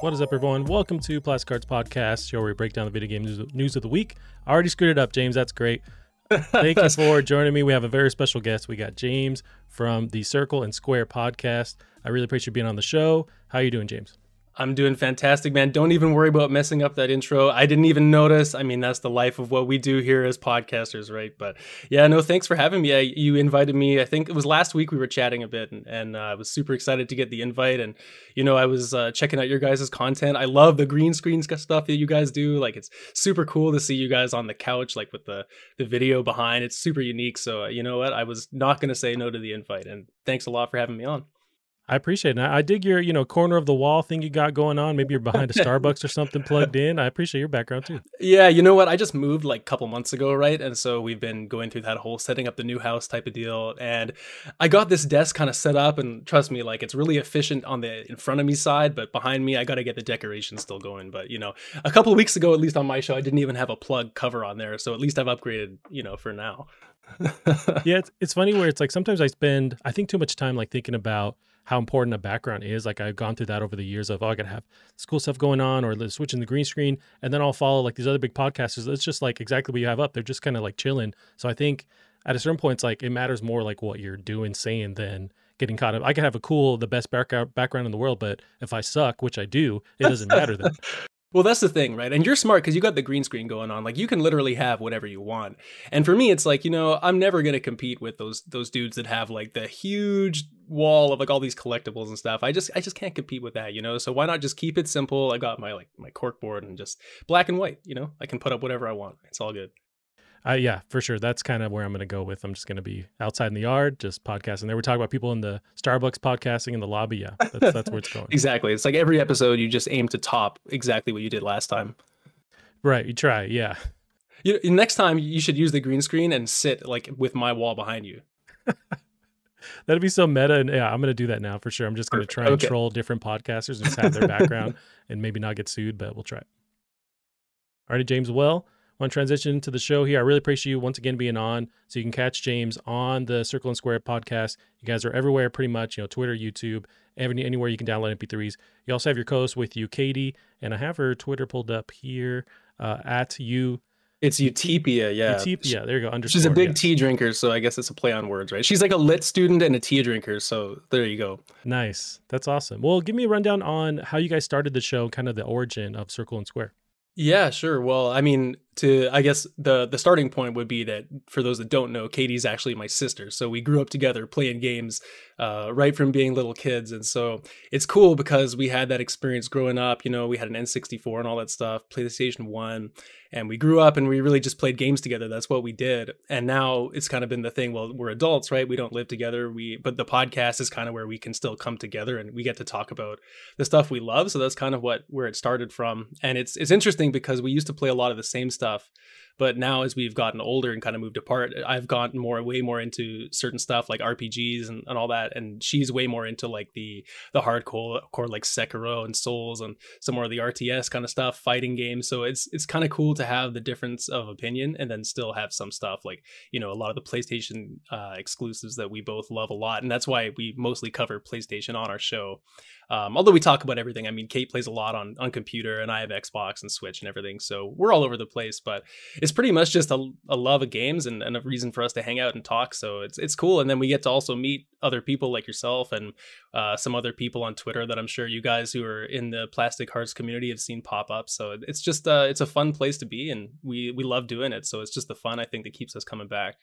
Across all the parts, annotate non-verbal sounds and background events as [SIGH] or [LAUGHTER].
What is up, everyone? Welcome to Plastic Cards Podcast, show where we break down the video game news, news of the week. I already screwed it up, James. That's great. Thank you [LAUGHS] for joining me. We have a very special guest. We got James from the Circle and Square podcast. I really appreciate you being on the show. How are you doing, James? I'm doing fantastic, man. Don't even worry about messing up that intro. I didn't even notice. I mean, that's the life of what we do here as podcasters, right? But yeah, no, thanks for having me. I, you invited me. I think it was last week we were chatting a bit, and, and uh, I was super excited to get the invite. And you know, I was uh, checking out your guys' content. I love the green screen stuff that you guys do. Like, it's super cool to see you guys on the couch, like with the the video behind. It's super unique. So uh, you know what? I was not going to say no to the invite, and thanks a lot for having me on. I appreciate it. I dig your, you know, corner of the wall thing you got going on. Maybe you're behind a [LAUGHS] Starbucks or something plugged in. I appreciate your background too. Yeah, you know what? I just moved like a couple months ago, right? And so we've been going through that whole setting up the new house type of deal. And I got this desk kind of set up, and trust me, like it's really efficient on the in front of me side, but behind me, I got to get the decoration still going. But you know, a couple of weeks ago, at least on my show, I didn't even have a plug cover on there, so at least I've upgraded, you know, for now. [LAUGHS] yeah, it's, it's funny where it's like sometimes I spend I think too much time like thinking about how important a background is. Like I've gone through that over the years of oh I gotta have this cool stuff going on or switching the green screen, and then I'll follow like these other big podcasters. It's just like exactly what you have up. They're just kind of like chilling. So I think at a certain point, it's like it matters more like what you're doing, saying than getting caught up. I can have a cool, the best background background in the world, but if I suck, which I do, it doesn't matter then. [LAUGHS] Well, that's the thing, right? And you're smart because you got the green screen going on. Like you can literally have whatever you want. And for me, it's like you know I'm never gonna compete with those those dudes that have like the huge wall of like all these collectibles and stuff. I just I just can't compete with that, you know. So why not just keep it simple? I got my like my cork board and just black and white. You know, I can put up whatever I want. It's all good. Uh, yeah, for sure. That's kind of where I'm going to go with. I'm just going to be outside in the yard, just podcasting. They were talking about people in the Starbucks podcasting in the lobby. Yeah, that's, that's where it's [LAUGHS] going. exactly. It's like every episode, you just aim to top exactly what you did last time. Right. You try. Yeah. You, next time, you should use the green screen and sit like with my wall behind you. [LAUGHS] That'd be so meta. And yeah, I'm going to do that now for sure. I'm just going to try and okay. troll different podcasters and just have their background [LAUGHS] and maybe not get sued, but we'll try it. All right, James. Well, want to transition to the show here. I really appreciate you once again being on. So you can catch James on the Circle and Square podcast. You guys are everywhere pretty much, you know, Twitter, YouTube, any, anywhere you can download MP3s. You also have your co-host with you, Katie, and I have her Twitter pulled up here uh, at you. It's Utopia, yeah. Utopia, there you go. She's a big yeah. tea drinker, so I guess it's a play on words, right? She's like a lit student and a tea drinker, so there you go. Nice, that's awesome. Well, give me a rundown on how you guys started the show, kind of the origin of Circle and Square. Yeah, sure. Well, I mean, to I guess the the starting point would be that for those that don't know, Katie's actually my sister. So we grew up together playing games uh, right from being little kids, and so it's cool because we had that experience growing up. You know, we had an N64 and all that stuff, PlayStation One, and we grew up and we really just played games together. That's what we did. And now it's kind of been the thing. Well, we're adults, right? We don't live together. We but the podcast is kind of where we can still come together and we get to talk about the stuff we love. So that's kind of what where it started from. And it's it's interesting because we used to play a lot of the same stuff stuff. But now, as we've gotten older and kind of moved apart, I've gotten more, way more into certain stuff like RPGs and, and all that, and she's way more into like the the hardcore, core like Sekiro and Souls and some more of the RTS kind of stuff, fighting games. So it's it's kind of cool to have the difference of opinion and then still have some stuff like you know a lot of the PlayStation uh, exclusives that we both love a lot, and that's why we mostly cover PlayStation on our show. Um, although we talk about everything, I mean, Kate plays a lot on on computer, and I have Xbox and Switch and everything, so we're all over the place. But it's pretty much just a, a love of games and, and, a reason for us to hang out and talk. So it's it's cool, and then we get to also meet other people like yourself and uh, some other people on Twitter that I'm sure you guys who are in the Plastic Hearts community have seen pop up. So it's just uh, it's a fun place to be, and we we love doing it. So it's just the fun I think that keeps us coming back.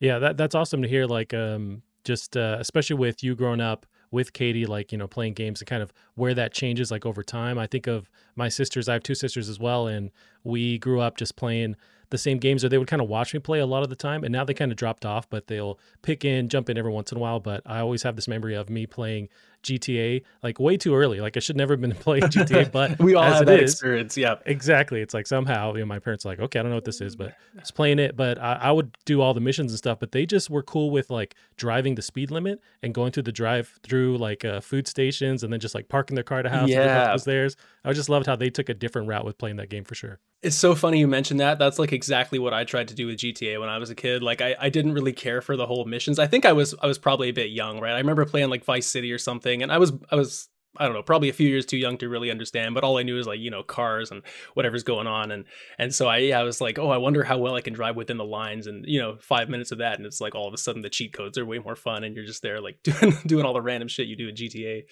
Yeah, that that's awesome to hear. Like, um, just uh, especially with you growing up with Katie, like, you know, playing games and kind of where that changes like over time. I think of my sisters, I have two sisters as well, and we grew up just playing the same games or they would kind of watch me play a lot of the time and now they kind of dropped off but they'll pick in jump in every once in a while but i always have this memory of me playing GTA like way too early. Like I should never have been [LAUGHS] playing GTA, but [LAUGHS] we all have that is, experience. Yeah, exactly. It's like somehow you know my parents are like, okay, I don't know what this is, but [LAUGHS] I was playing it. But I, I, would do all the missions and stuff. But they just were cool with like driving the speed limit and going through the drive through like uh, food stations and then just like parking their car to house. Yeah, was theirs. I just loved how they took a different route with playing that game for sure. It's so funny you mentioned that. That's like exactly what I tried to do with GTA when I was a kid. Like I, I didn't really care for the whole missions. I think I was I was probably a bit young, right? I remember playing like Vice City or something, and I was I was I don't know, probably a few years too young to really understand, but all I knew is like, you know, cars and whatever's going on. And, and so I, I was like, oh, I wonder how well I can drive within the lines and, you know, five minutes of that. And it's like all of a sudden the cheat codes are way more fun and you're just there like [LAUGHS] doing, doing all the random shit you do in GTA.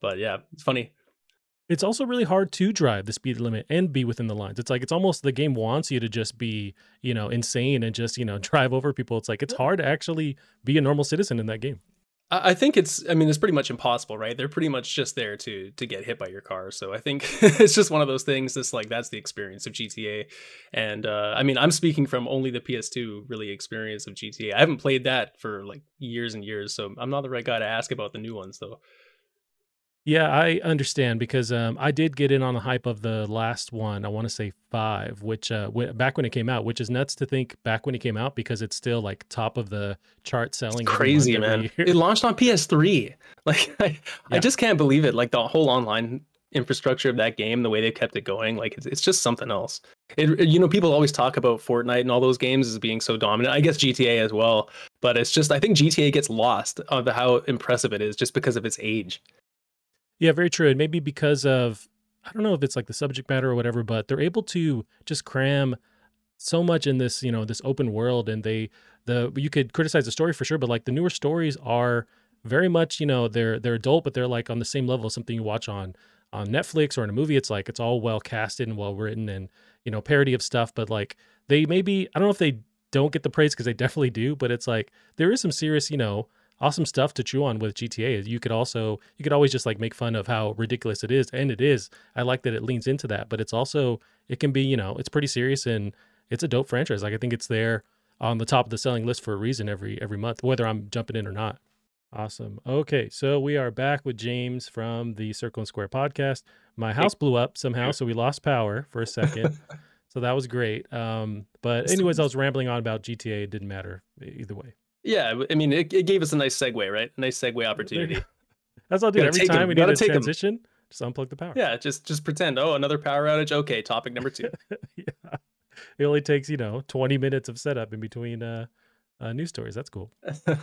But yeah, it's funny. It's also really hard to drive the speed limit and be within the lines. It's like it's almost the game wants you to just be, you know, insane and just, you know, [LAUGHS] drive over people. It's like it's hard to actually be a normal citizen in that game. I think it's I mean it's pretty much impossible, right? They're pretty much just there to to get hit by your car. So I think [LAUGHS] it's just one of those things that's like that's the experience of GTA. And uh I mean I'm speaking from only the PS2 really experience of GTA. I haven't played that for like years and years, so I'm not the right guy to ask about the new ones though. Yeah, I understand because um, I did get in on the hype of the last one. I want to say five, which uh, w- back when it came out, which is nuts to think back when it came out because it's still like top of the chart selling. It's crazy, man! It launched on PS3. [LAUGHS] Like, I, yeah. I just can't believe it. Like the whole online infrastructure of that game, the way they kept it going, like it's, it's just something else. It, you know, people always talk about Fortnite and all those games as being so dominant. I guess GTA as well, but it's just I think GTA gets lost of how impressive it is just because of its age. Yeah, very true. And maybe because of I don't know if it's like the subject matter or whatever, but they're able to just cram so much in this, you know, this open world and they the you could criticize the story for sure, but like the newer stories are very much, you know, they're they're adult, but they're like on the same level as something you watch on on Netflix or in a movie. It's like it's all well casted and well written and, you know, parody of stuff, but like they maybe I don't know if they don't get the praise because they [LAUGHS] definitely do, but it's like there is some serious, you know, awesome stuff to chew on with GTA. You could also you could always just like make fun of how ridiculous it is, and it is. I like that it leans into that, but it's also it can be you know it's pretty serious and it's a dope franchise. Like I think it's there on the top of the selling list for a reason every every month, whether I'm jumping in or not. Awesome. Okay, so we are back with James from the Circle and Square podcast. My house blew up somehow, so we lost power for a second. [LAUGHS] so that was great. Um, but anyways, I was rambling on about GTA. It didn't matter either way. Yeah, I mean, it, it gave us a nice segue, right? A nice segue opportunity. That's all. Do. Every time him. we need to take a transition, him. just unplug the power. Yeah, just just pretend. Oh, another power outage. Okay, topic number two. [LAUGHS] yeah, it only takes you know twenty minutes of setup in between uh, uh news stories. That's cool. [LAUGHS] All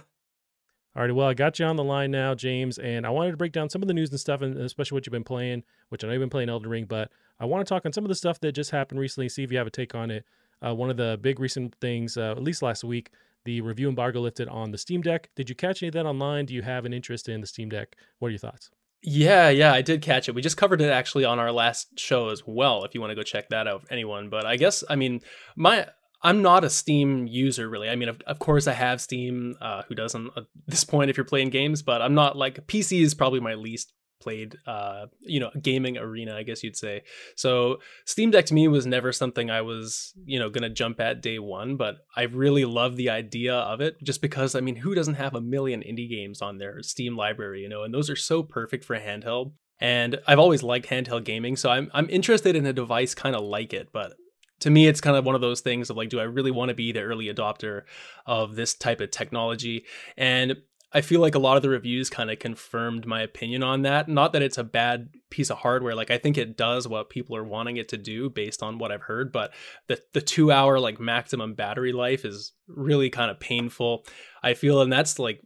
right, well, I got you on the line now, James, and I wanted to break down some of the news and stuff, and especially what you've been playing, which I know you've been playing Elden Ring, but I want to talk on some of the stuff that just happened recently, see if you have a take on it. Uh, one of the big recent things, uh, at least last week, the review embargo lifted on the Steam Deck. Did you catch any of that online? Do you have an interest in the Steam Deck? What are your thoughts? Yeah, yeah, I did catch it. We just covered it actually on our last show as well. If you want to go check that out, anyone. But I guess I mean my I'm not a Steam user really. I mean, of, of course I have Steam. Uh, who doesn't at this point if you're playing games? But I'm not like PC is probably my least played uh you know gaming arena i guess you'd say. So steam deck to me was never something i was you know gonna jump at day one but i really love the idea of it just because i mean who doesn't have a million indie games on their steam library you know and those are so perfect for handheld. And i've always liked handheld gaming so i'm, I'm interested in a device kind of like it but to me it's kind of one of those things of like do i really want to be the early adopter of this type of technology? And I feel like a lot of the reviews kind of confirmed my opinion on that. Not that it's a bad piece of hardware. Like I think it does what people are wanting it to do based on what I've heard, but the the 2 hour like maximum battery life is really kind of painful. I feel and that's like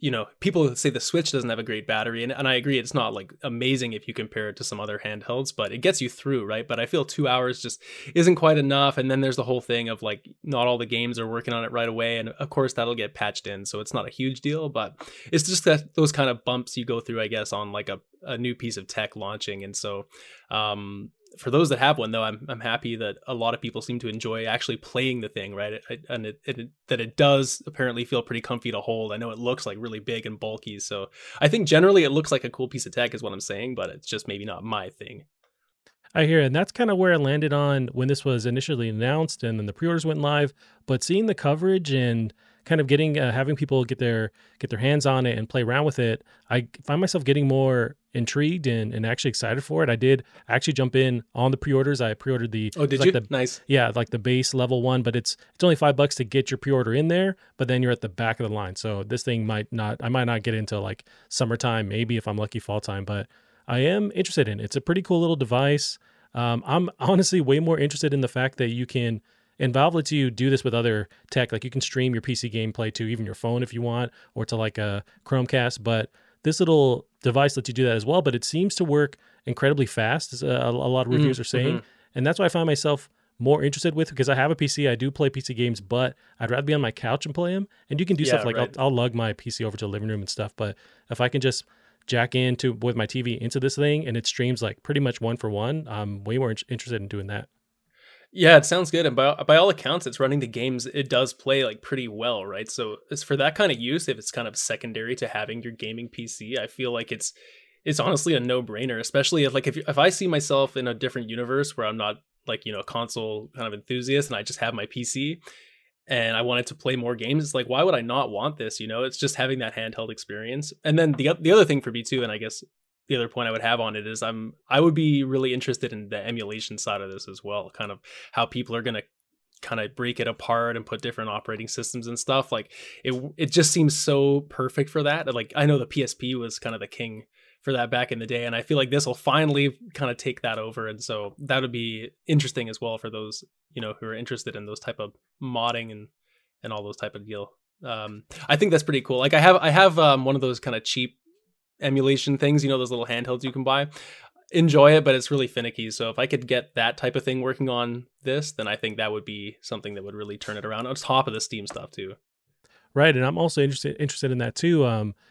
you know, people say the Switch doesn't have a great battery, and, and I agree, it's not like amazing if you compare it to some other handhelds, but it gets you through, right? But I feel two hours just isn't quite enough. And then there's the whole thing of like not all the games are working on it right away, and of course that'll get patched in, so it's not a huge deal, but it's just that those kind of bumps you go through, I guess, on like a, a new piece of tech launching, and so um, for those that have one though i'm i'm happy that a lot of people seem to enjoy actually playing the thing right it, and it, it, that it does apparently feel pretty comfy to hold i know it looks like really big and bulky so i think generally it looks like a cool piece of tech is what i'm saying but it's just maybe not my thing I hear, and that's kind of where I landed on when this was initially announced, and then the pre-orders went live. But seeing the coverage and kind of getting uh, having people get their get their hands on it and play around with it, I find myself getting more intrigued and, and actually excited for it. I did actually jump in on the pre-orders. I pre-ordered the oh, did like you? The, nice. Yeah, like the base level one, but it's it's only five bucks to get your pre-order in there. But then you're at the back of the line, so this thing might not. I might not get into like summertime, maybe if I'm lucky, fall time. But I am interested in. It. It's a pretty cool little device. Um, I'm honestly way more interested in the fact that you can and Valve lets you do this with other tech. Like you can stream your PC gameplay to even your phone if you want, or to like a Chromecast. But this little device lets you do that as well, but it seems to work incredibly fast. As a, a lot of reviews mm, are saying, mm-hmm. and that's why I find myself more interested with because I have a PC. I do play PC games, but I'd rather be on my couch and play them. And you can do yeah, stuff like right. I'll, I'll lug my PC over to the living room and stuff. But if I can just jack into with my TV into this thing and it streams like pretty much one for one, I'm way more in- interested in doing that. Yeah, it sounds good, and by by all accounts, it's running the games. It does play like pretty well, right? So it's for that kind of use. If it's kind of secondary to having your gaming PC, I feel like it's it's honestly a no brainer. Especially if like if if I see myself in a different universe where I'm not like you know a console kind of enthusiast and I just have my PC and I wanted to play more games. It's like why would I not want this? You know, it's just having that handheld experience. And then the the other thing for me too, and I guess the other point I would have on it is I'm I would be really interested in the emulation side of this as well, kind of how people are going to kind of break it apart and put different operating systems and stuff. Like it it just seems so perfect for that. Like i know the psp was kind of the king for that back in the day and i feel like this will finally kind of take that over and so that would be interesting as well for those you know who are interested in those type of modding and and all those type of deal. Um i think that's pretty cool. Like i have i have um one of those kind of cheap emulation things, you know, those little handhelds you can buy. Enjoy it, but it's really finicky. So if I could get that type of thing working on this, then I think that would be something that would really turn it around on top of the Steam stuff too. Right, and I'm also interested interested in that too,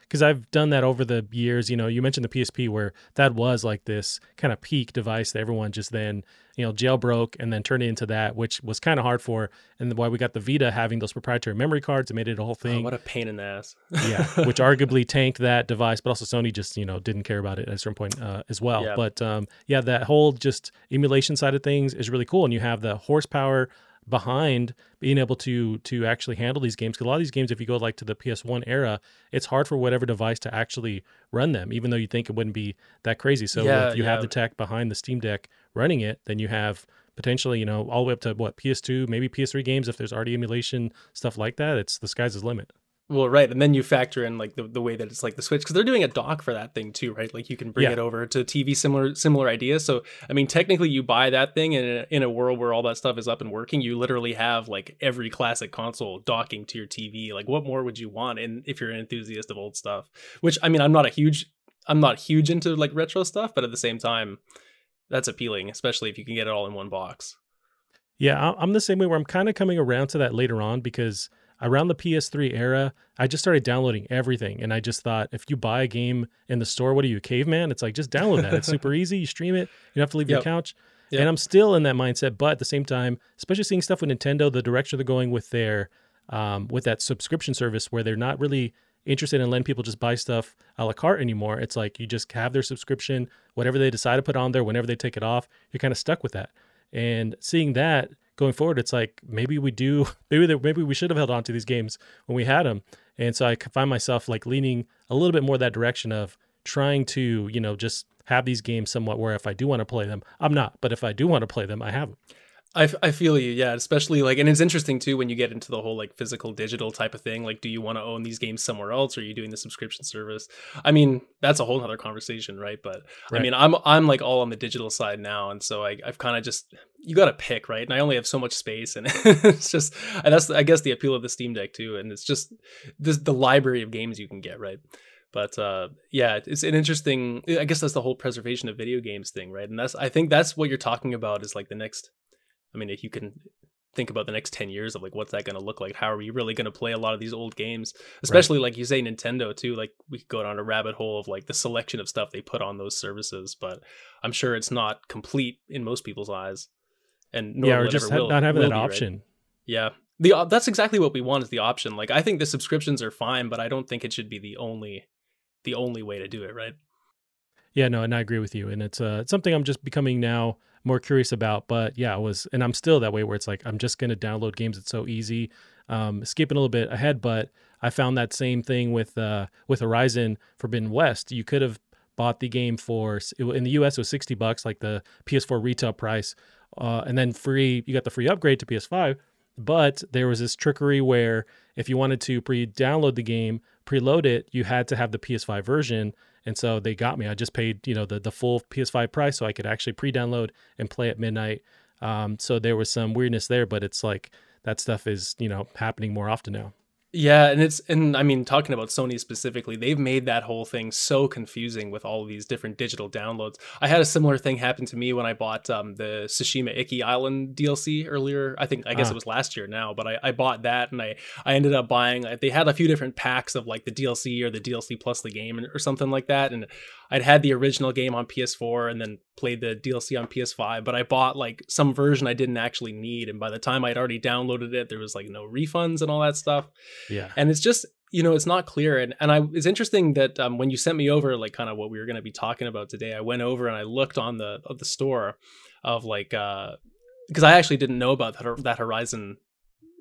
because um, I've done that over the years. You know, you mentioned the PSP, where that was like this kind of peak device that everyone just then, you know, jailbroke and then turned it into that, which was kind of hard for. And why we got the Vita having those proprietary memory cards, and made it a whole oh, thing. Oh, what a pain in the ass. yeah, [LAUGHS] which arguably tanked that device, but also Sony just you know didn't care about it at a certain point uh, as well. Yeah. But um, yeah, that whole just emulation side of things is really cool, and you have the horsepower behind being able to to actually handle these games. Because a lot of these games if you go like to the ps1 era it's hard for whatever device to actually run them even though you think it wouldn't be that crazy. So yeah, if you yeah. have the tech behind the steam deck running it then you have potentially you know all the way up to what ps2 maybe ps3 games if there's already emulation stuff like that it's the sky's the limit well, right, and then you factor in like the, the way that it's like the Switch because they're doing a dock for that thing too, right? Like you can bring yeah. it over to TV, similar similar idea. So I mean, technically, you buy that thing, and in a, in a world where all that stuff is up and working, you literally have like every classic console docking to your TV. Like, what more would you want? And if you're an enthusiast of old stuff, which I mean, I'm not a huge, I'm not huge into like retro stuff, but at the same time, that's appealing, especially if you can get it all in one box. Yeah, I'm the same way where I'm kind of coming around to that later on because around the PS3 era, I just started downloading everything. And I just thought, if you buy a game in the store, what are you, caveman? It's like, just download that. It's super [LAUGHS] easy. You stream it, you don't have to leave yep. your couch. Yep. And I'm still in that mindset. But at the same time, especially seeing stuff with Nintendo, the direction they're going with their, um, with that subscription service where they're not really interested in letting people just buy stuff a la carte anymore. It's like you just have their subscription, whatever they decide to put on there, whenever they take it off, you're kind of stuck with that. And seeing that, going forward, it's like maybe we do, [LAUGHS] maybe there, maybe we should have held on to these games when we had them. And so I find myself like leaning a little bit more that direction of trying to, you know, just have these games somewhat where if I do want to play them, I'm not, but if I do want to play them, I have them. I, I feel you, yeah. Especially like, and it's interesting too when you get into the whole like physical digital type of thing. Like, do you want to own these games somewhere else, or are you doing the subscription service? I mean, that's a whole other conversation, right? But right. I mean, I'm I'm like all on the digital side now, and so I, I've kind of just you got to pick, right? And I only have so much space, and [LAUGHS] it's just and that's I guess the appeal of the Steam Deck too, and it's just this the library of games you can get, right? but uh, yeah it's an interesting i guess that's the whole preservation of video games thing right and that's i think that's what you're talking about is like the next I mean, if you can think about the next 10 years of like what's that going to look like? How are we really going to play a lot of these old games? Especially right. like you say nintendo too like we could go down a rabbit hole of like the selection of stuff they put on those services but i'm sure it's not complete in most people's eyes and yeah or just will, not having that be, option. Right? yeah. The uh, that's exactly what we want is the option. Like i think the subscriptions are fine but i don't think it should be the only the only way to do it right? Yeah no and i agree with you and it's uh it's something i'm just becoming now more curious about. But yeah, I was, and I'm still that way where it's like I'm just going to download games. It's so easy. Um, skipping a little bit ahead, but I found that same thing with uh, with Horizon Forbidden West. You could have bought the game for in the U.S. it was sixty bucks, like the PS4 retail price, uh, and then free. You got the free upgrade to PS5. But there was this trickery where if you wanted to pre-download the game, preload it, you had to have the PS5 version and so they got me. I just paid, you know, the the full PS5 price so I could actually pre-download and play at midnight. Um, so there was some weirdness there, but it's like that stuff is, you know, happening more often now. Yeah, and it's and I mean talking about Sony specifically, they've made that whole thing so confusing with all of these different digital downloads. I had a similar thing happen to me when I bought um, the Tsushima Iki Island DLC earlier. I think I guess ah. it was last year now, but I, I bought that and I I ended up buying. They had a few different packs of like the DLC or the DLC plus the game or something like that, and I'd had the original game on PS4 and then played the DLC on PS5, but I bought like some version I didn't actually need. And by the time I'd already downloaded it, there was like no refunds and all that stuff. Yeah. And it's just, you know, it's not clear. And, and I, it's interesting that um, when you sent me over, like kind of what we were going to be talking about today, I went over and I looked on the, of the store of like, uh, because I actually didn't know about that, that Horizon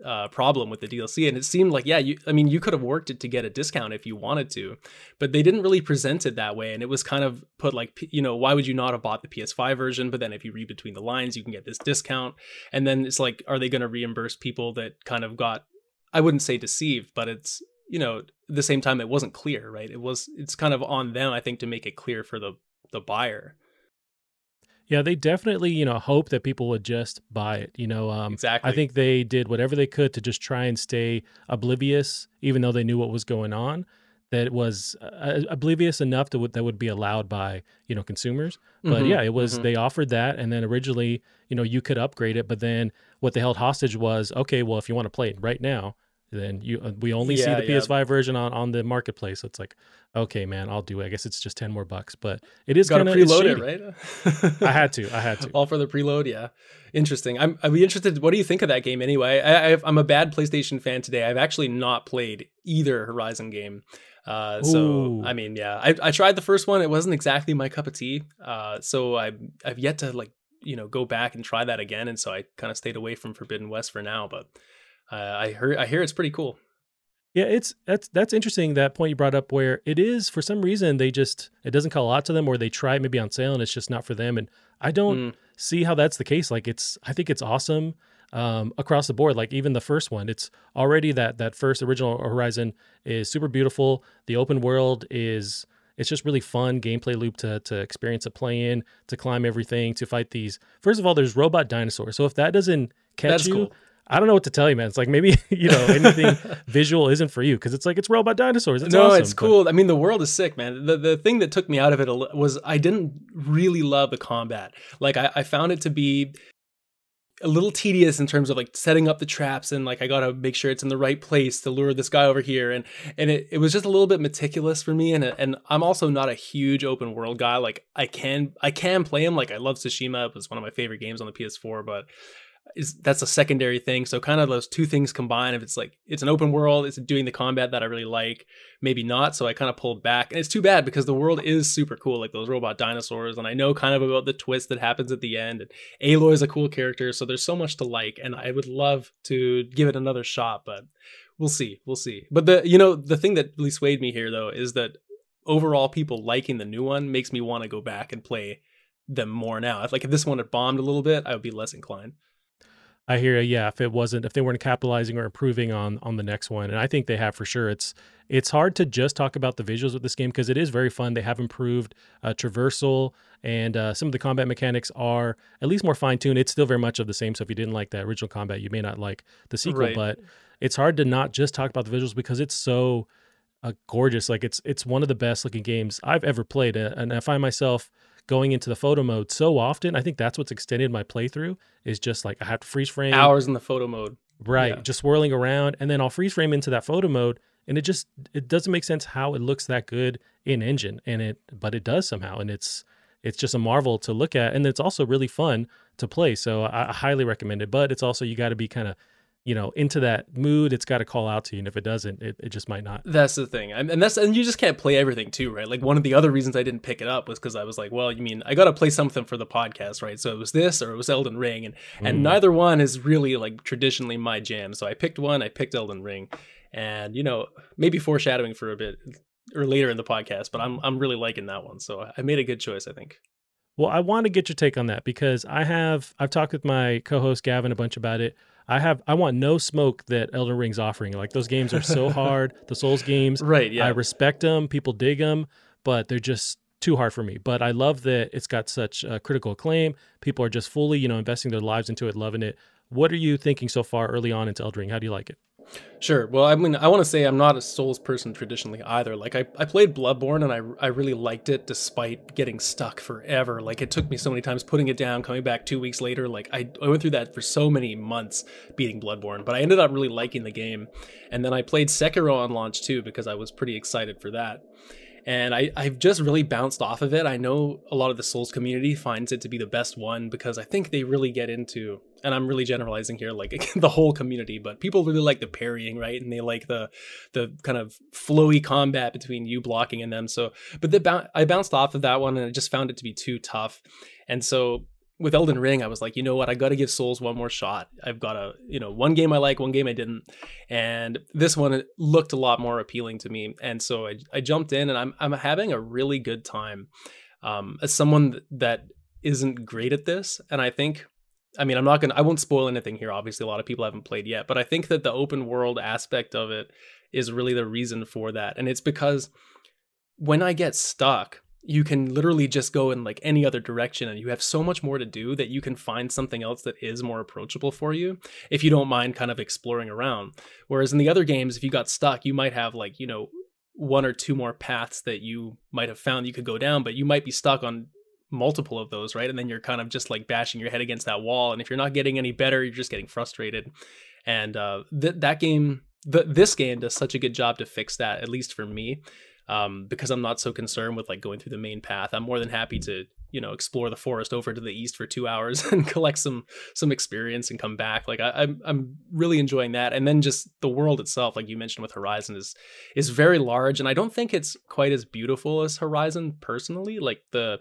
uh, problem with the DLC, and it seemed like yeah, you I mean you could have worked it to get a discount if you wanted to, but they didn't really present it that way, and it was kind of put like you know why would you not have bought the PS5 version? But then if you read between the lines, you can get this discount, and then it's like are they going to reimburse people that kind of got I wouldn't say deceived, but it's you know the same time it wasn't clear, right? It was it's kind of on them I think to make it clear for the the buyer. Yeah, they definitely, you know, hope that people would just buy it. You know, um, exactly. I think they did whatever they could to just try and stay oblivious, even though they knew what was going on. That was uh, oblivious enough to that would be allowed by you know consumers. But mm-hmm, yeah, it was. Mm-hmm. They offered that, and then originally, you know, you could upgrade it, but then what they held hostage was okay. Well, if you want to play it right now, then you uh, we only yeah, see the yeah. PS5 version on on the marketplace. So it's like, okay, man, I'll do it. I guess it's just ten more bucks, but it is kind of preload it, right? I had [LAUGHS] to, I had to. All for the preload, yeah. Interesting. I'm I'd be interested. What do you think of that game anyway? I, I'm a bad PlayStation fan today. I've actually not played either Horizon game. Uh, so I mean, yeah, I, I tried the first one. It wasn't exactly my cup of tea. Uh, so I I've yet to like you know go back and try that again, and so I kind of stayed away from Forbidden West for now. But uh, I heard I hear it's pretty cool. Yeah, it's that's that's interesting that point you brought up where it is for some reason they just it doesn't call a lot to them or they try it maybe on sale and it's just not for them and I don't mm. see how that's the case. Like it's I think it's awesome um, across the board. Like even the first one, it's already that that first original Horizon is super beautiful. The open world is it's just really fun gameplay loop to to experience a play in, to climb everything, to fight these. First of all, there's robot dinosaurs. So if that doesn't catch That's you, cool. I don't know what to tell you, man. It's like maybe [LAUGHS] you know anything [LAUGHS] visual isn't for you because it's like it's robot dinosaurs. No, awesome, it's cool. But... I mean, the world is sick, man. The the thing that took me out of it was I didn't really love the combat. Like I, I found it to be a little tedious in terms of like setting up the traps and like I gotta make sure it's in the right place to lure this guy over here and and it, it was just a little bit meticulous for me and and I'm also not a huge open world guy like I can I can play him like I love Tsushima it was one of my favorite games on the PS4 but is that's a secondary thing. So kind of those two things combined. If it's like it's an open world, it's doing the combat that I really like, maybe not. So I kind of pulled back, and it's too bad because the world is super cool, like those robot dinosaurs, and I know kind of about the twist that happens at the end. And Aloy is a cool character, so there's so much to like, and I would love to give it another shot, but we'll see, we'll see. But the you know the thing that really swayed me here though is that overall people liking the new one makes me want to go back and play them more now. If like if this one had bombed a little bit, I would be less inclined. I hear, yeah, if it wasn't, if they weren't capitalizing or improving on on the next one, and I think they have for sure. It's it's hard to just talk about the visuals with this game because it is very fun. They have improved uh, traversal, and uh, some of the combat mechanics are at least more fine tuned. It's still very much of the same. So if you didn't like that original combat, you may not like the sequel. Right. But it's hard to not just talk about the visuals because it's so uh, gorgeous. Like it's it's one of the best looking games I've ever played, and I find myself going into the photo mode so often. I think that's what's extended my playthrough is just like I have to freeze frame hours in the photo mode. Right. Yeah. Just swirling around and then I'll freeze frame into that photo mode and it just it doesn't make sense how it looks that good in engine and it but it does somehow and it's it's just a marvel to look at and it's also really fun to play so I, I highly recommend it but it's also you got to be kind of you know into that mood it's got to call out to you and if it doesn't it, it just might not. That's the thing and that's and you just can't play everything too right? Like one of the other reasons i didn't pick it up was because i was like well you mean i gotta play something for the podcast right? So it was this or it was elden ring and mm. and neither one is really like traditionally my jam. So i picked one i picked elden ring and you know maybe foreshadowing for a bit or later in the podcast but i'm i'm really liking that one. So i made a good choice i think. Well i want to get your take on that because i have i've talked with my co-host gavin a bunch about it I have I want no smoke that Elden Ring's offering. Like those games are so [LAUGHS] hard. The Souls games, right? Yeah, I respect them. People dig them, but they're just too hard for me. But I love that it's got such uh, critical acclaim. People are just fully, you know, investing their lives into it, loving it. What are you thinking so far early on into Elden Ring? How do you like it? Sure. Well, I mean, I want to say I'm not a Souls person traditionally either. Like, I, I played Bloodborne and I, I really liked it despite getting stuck forever. Like, it took me so many times putting it down, coming back two weeks later. Like, I, I went through that for so many months beating Bloodborne, but I ended up really liking the game. And then I played Sekiro on launch too because I was pretty excited for that and I, I've just really bounced off of it. I know a lot of the Souls community finds it to be the best one because I think they really get into, and I'm really generalizing here, like [LAUGHS] the whole community, but people really like the parrying, right? And they like the the kind of flowy combat between you blocking and them. So, but the I bounced off of that one and I just found it to be too tough. And so with Elden Ring, I was like, you know what, I got to give Souls one more shot. I've got a, you know, one game I like, one game I didn't, and this one looked a lot more appealing to me, and so I, I jumped in, and I'm I'm having a really good time. Um, as someone that isn't great at this, and I think, I mean, I'm not gonna, I won't spoil anything here. Obviously, a lot of people haven't played yet, but I think that the open world aspect of it is really the reason for that, and it's because when I get stuck you can literally just go in like any other direction and you have so much more to do that you can find something else that is more approachable for you if you don't mind kind of exploring around. Whereas in the other games if you got stuck you might have like you know one or two more paths that you might have found you could go down but you might be stuck on multiple of those right? And then you're kind of just like bashing your head against that wall and if you're not getting any better you're just getting frustrated. And uh th- that game th- this game does such a good job to fix that at least for me um, because I'm not so concerned with like going through the main path. I'm more than happy to you know explore the forest over to the east for two hours [LAUGHS] and collect some some experience and come back. Like I, I'm I'm really enjoying that. And then just the world itself, like you mentioned with Horizon, is is very large, and I don't think it's quite as beautiful as Horizon personally. Like the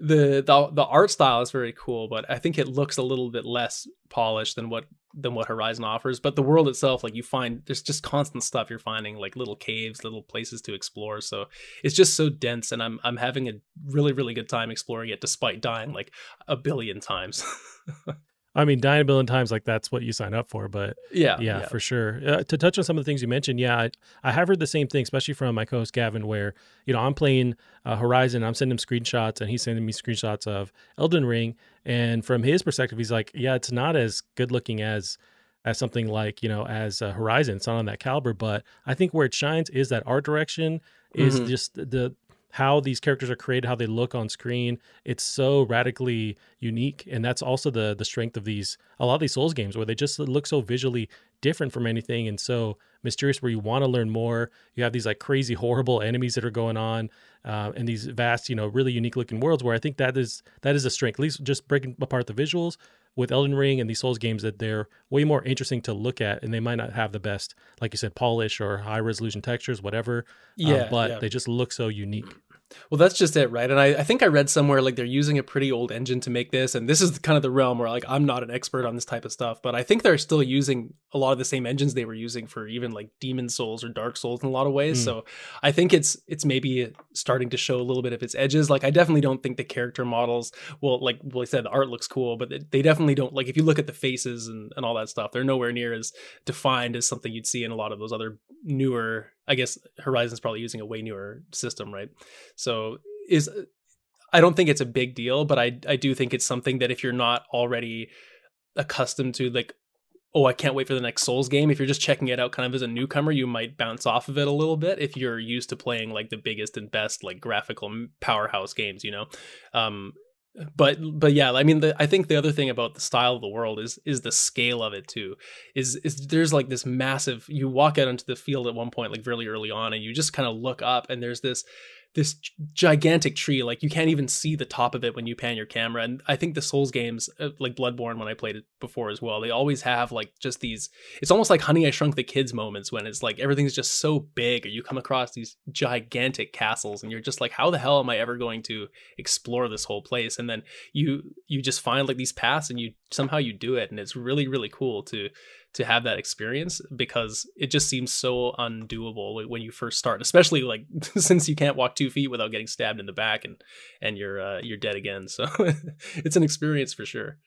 the the the art style is very cool, but I think it looks a little bit less polished than what than what Horizon offers. But the world itself, like you find, there's just constant stuff you're finding, like little caves, little places to explore. So it's just so dense, and I'm I'm having a really really good time exploring it, despite dying like a billion times. [LAUGHS] I mean, dying a billion times, like that's what you sign up for. But yeah, yeah, yeah. for sure. Uh, to touch on some of the things you mentioned, yeah, I, I, have heard the same thing, especially from my co-host Gavin, where you know I'm playing uh, Horizon, I'm sending him screenshots, and he's sending me screenshots of Elden Ring, and from his perspective, he's like, yeah, it's not as good looking as as something like you know as uh, Horizon. It's not on that caliber, but I think where it shines is that art direction is mm-hmm. just the how these characters are created, how they look on screen. It's so radically unique, and that's also the the strength of these a lot of these Souls games where they just look so visually different from anything and so mysterious. Where you want to learn more, you have these like crazy, [LAUGHS] horrible enemies that are going on, uh, and these vast, you know, really unique looking worlds. Where I think that is that is a strength. At least just breaking apart the visuals with Elden Ring and these Souls games that they're way more interesting to look at, and they might not have the best, like you said, polish or high resolution textures, whatever. Um, yeah, um, but yeah. they just look so unique. Well, that's just it, right? And I, I think I read somewhere like they're using a pretty old engine to make this, and this is kind of the realm where like I'm not an expert on this type of stuff, but I think they're still using a lot of the same engines they were using for even like Demon's Souls or Dark Souls in a lot of ways. Mm. So I think it's it's maybe starting to show a little bit of its edges. Like I definitely don't think the character models, well, like well, I said, the art looks cool, but they definitely don't like if you look at the faces and, and all that stuff, they're nowhere near as defined as something you'd see in a lot of those other newer I guess Horizon's probably using a way newer system, right? So is I don't think it's a big deal, but I I do think it's something that if you're not already accustomed to like oh, I can't wait for the next Souls game. If you're just checking it out kind of as a newcomer, you might bounce off of it a little bit if you're used to playing like the biggest and best like graphical powerhouse games, you know. Um but but yeah i mean the, i think the other thing about the style of the world is is the scale of it too is is there's like this massive you walk out into the field at one point like really early on and you just kind of look up and there's this this gigantic tree like you can't even see the top of it when you pan your camera and i think the souls games uh, like bloodborne when i played it before as well they always have like just these it's almost like honey i shrunk the kids moments when it's like everything's just so big or you come across these gigantic castles and you're just like how the hell am i ever going to explore this whole place? And then you you just find like these paths and you somehow you do it and it's really really cool to to have that experience because it just seems so undoable when you first start, especially like [LAUGHS] since you can't walk two feet without getting stabbed in the back and and you're uh, you're dead again. So [LAUGHS] it's an experience for sure.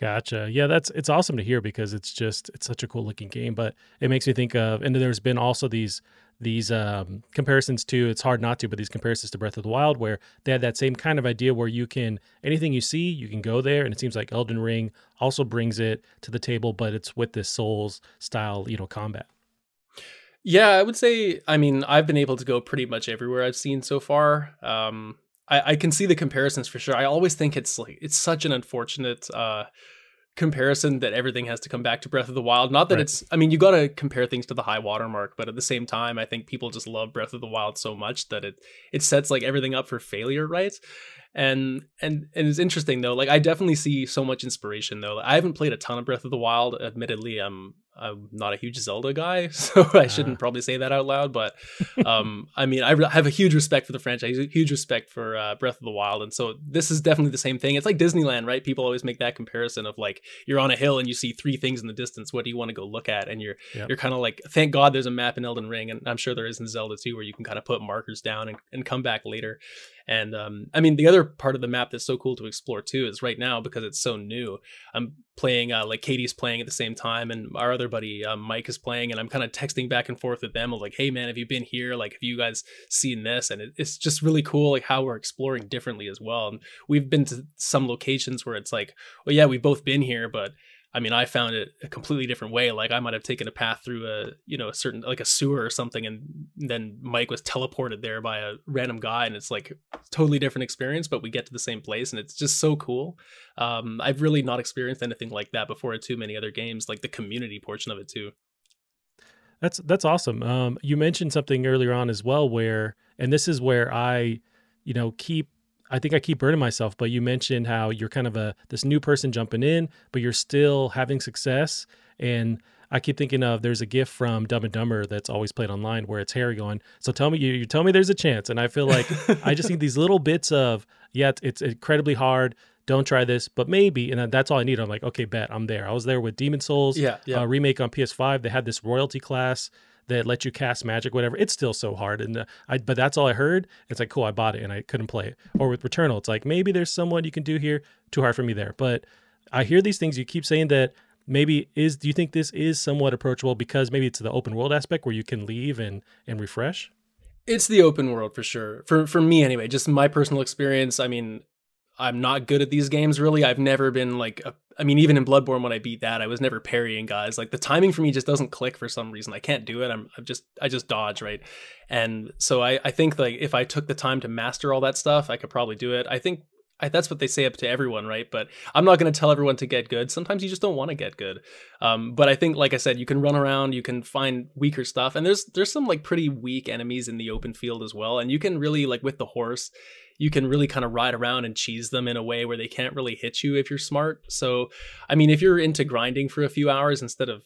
Gotcha. Yeah, that's it's awesome to hear because it's just it's such a cool looking game. But it makes me think of and there's been also these these um, comparisons to it's hard not to, but these comparisons to Breath of the Wild, where they had that same kind of idea where you can anything you see, you can go there, and it seems like Elden Ring also brings it to the table, but it's with this Souls style, you know, combat. Yeah, I would say. I mean, I've been able to go pretty much everywhere I've seen so far. Um, I, I can see the comparisons for sure. I always think it's like it's such an unfortunate uh, comparison that everything has to come back to Breath of the Wild. Not that right. it's, I mean, you got to compare things to the high watermark, but at the same time, I think people just love Breath of the Wild so much that it it sets like everything up for failure, right? And and and it's interesting though. Like I definitely see so much inspiration though. Like, I haven't played a ton of Breath of the Wild. Admittedly, I'm I'm not a huge Zelda guy, [LAUGHS] so I shouldn't uh. probably say that out loud. But um, I mean, I have a huge respect for the franchise, huge respect for uh, Breath of the Wild, and so this is definitely the same thing. It's like Disneyland, right? People always make that comparison of like you're on a hill and you see three things in the distance. What do you want to go look at? And you're yep. you're kind of like, thank God there's a map in Elden Ring, and I'm sure there is in Zelda too, where you can kind of put markers down and, and come back later. And um, I mean, the other part of the map that's so cool to explore too is right now because it's so new. I'm playing uh, like Katie's playing at the same time, and our other buddy uh, Mike is playing, and I'm kind of texting back and forth with them like, "Hey man, have you been here? Like, have you guys seen this?" And it, it's just really cool, like how we're exploring differently as well. And we've been to some locations where it's like, "Well, yeah, we've both been here, but." I mean, I found it a completely different way. Like I might have taken a path through a, you know, a certain like a sewer or something, and then Mike was teleported there by a random guy, and it's like totally different experience, but we get to the same place, and it's just so cool. Um, I've really not experienced anything like that before in too many other games, like the community portion of it too. That's that's awesome. Um, you mentioned something earlier on as well, where, and this is where I, you know, keep I think I keep burning myself, but you mentioned how you're kind of a this new person jumping in, but you're still having success. And I keep thinking of there's a gift from Dumb and Dumber that's always played online where it's Harry going, "So tell me you, you tell me there's a chance." And I feel like I just need [LAUGHS] these little bits of, yeah, it's, incredibly hard. Don't try this, but maybe, and that's all I need. I'm like, okay, bet I'm there. I was there with Demon's Souls, yeah, yeah. Uh, remake on PS5. They had this royalty class that let you cast magic, whatever. It's still so hard, and uh, I but that's all I heard. It's like cool, I bought it and I couldn't play it. Or with Returnal, it's like maybe there's someone you can do here. Too hard for me there, but I hear these things. You keep saying that maybe is. Do you think this is somewhat approachable because maybe it's the open world aspect where you can leave and and refresh? It's the open world for sure. For for me anyway, just my personal experience. I mean, I'm not good at these games really. I've never been like a, I mean even in Bloodborne when I beat that, I was never parrying guys. Like the timing for me just doesn't click for some reason. I can't do it. I'm, I'm just I just dodge, right? And so I I think like if I took the time to master all that stuff, I could probably do it. I think I, that's what they say up to everyone, right? But I'm not going to tell everyone to get good. Sometimes you just don't want to get good. Um, but I think, like I said, you can run around, you can find weaker stuff, and there's there's some like pretty weak enemies in the open field as well. And you can really like with the horse, you can really kind of ride around and cheese them in a way where they can't really hit you if you're smart. So, I mean, if you're into grinding for a few hours instead of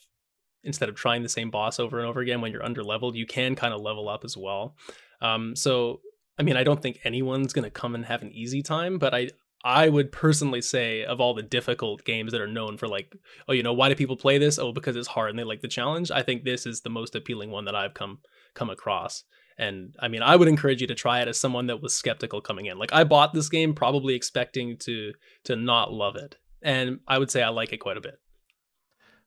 instead of trying the same boss over and over again when you're under leveled, you can kind of level up as well. Um, so, I mean, I don't think anyone's going to come and have an easy time, but I I would personally say of all the difficult games that are known for like, oh, you know, why do people play this? Oh, because it's hard and they like the challenge. I think this is the most appealing one that I've come come across. And I mean, I would encourage you to try it as someone that was skeptical coming in. Like I bought this game probably expecting to to not love it. And I would say I like it quite a bit.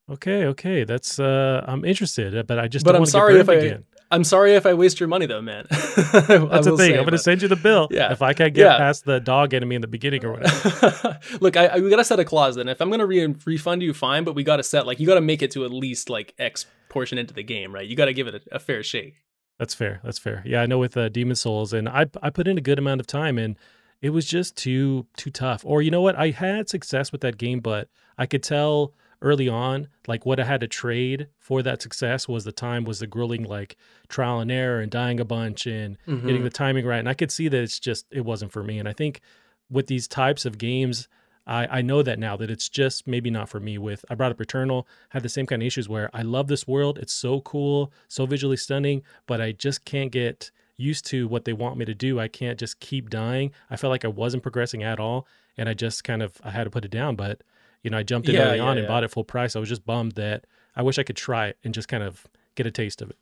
Okay, okay. That's uh I'm interested, but I just but I'm sorry if I again. I'm sorry if I waste your money though, man. [LAUGHS] That's the thing. Say, I'm going to send you the bill. [LAUGHS] Yeah. If I can't get yeah. past the dog enemy in the beginning or whatever. [LAUGHS] Look, I, I, we got to set a clause then. If I'm going to re- refund you, fine. But we got to set like you got to make it to at least like X portion into the game, right? You got to give it a, a fair shake. That's fair. That's fair. Yeah, I know with uh, Demon's Souls, and I I put in a good amount of time, and it was just too too tough. Or you know what? I had success with that game, but I could tell early on, like what I had to trade for that success was the time was the grueling like trial and error and dying a bunch and mm-hmm. getting the timing right. And I could see that it's just it wasn't for me. And I think with these types of games, I, I know that now that it's just maybe not for me. With I brought up Returnal, had the same kind of issues where I love this world. It's so cool, so visually stunning, but I just can't get used to what they want me to do. I can't just keep dying. I felt like I wasn't progressing at all, and I just kind of I had to put it down. But you know, I jumped in yeah, early yeah, on and yeah. bought it full price. I was just bummed that I wish I could try it and just kind of get a taste of it.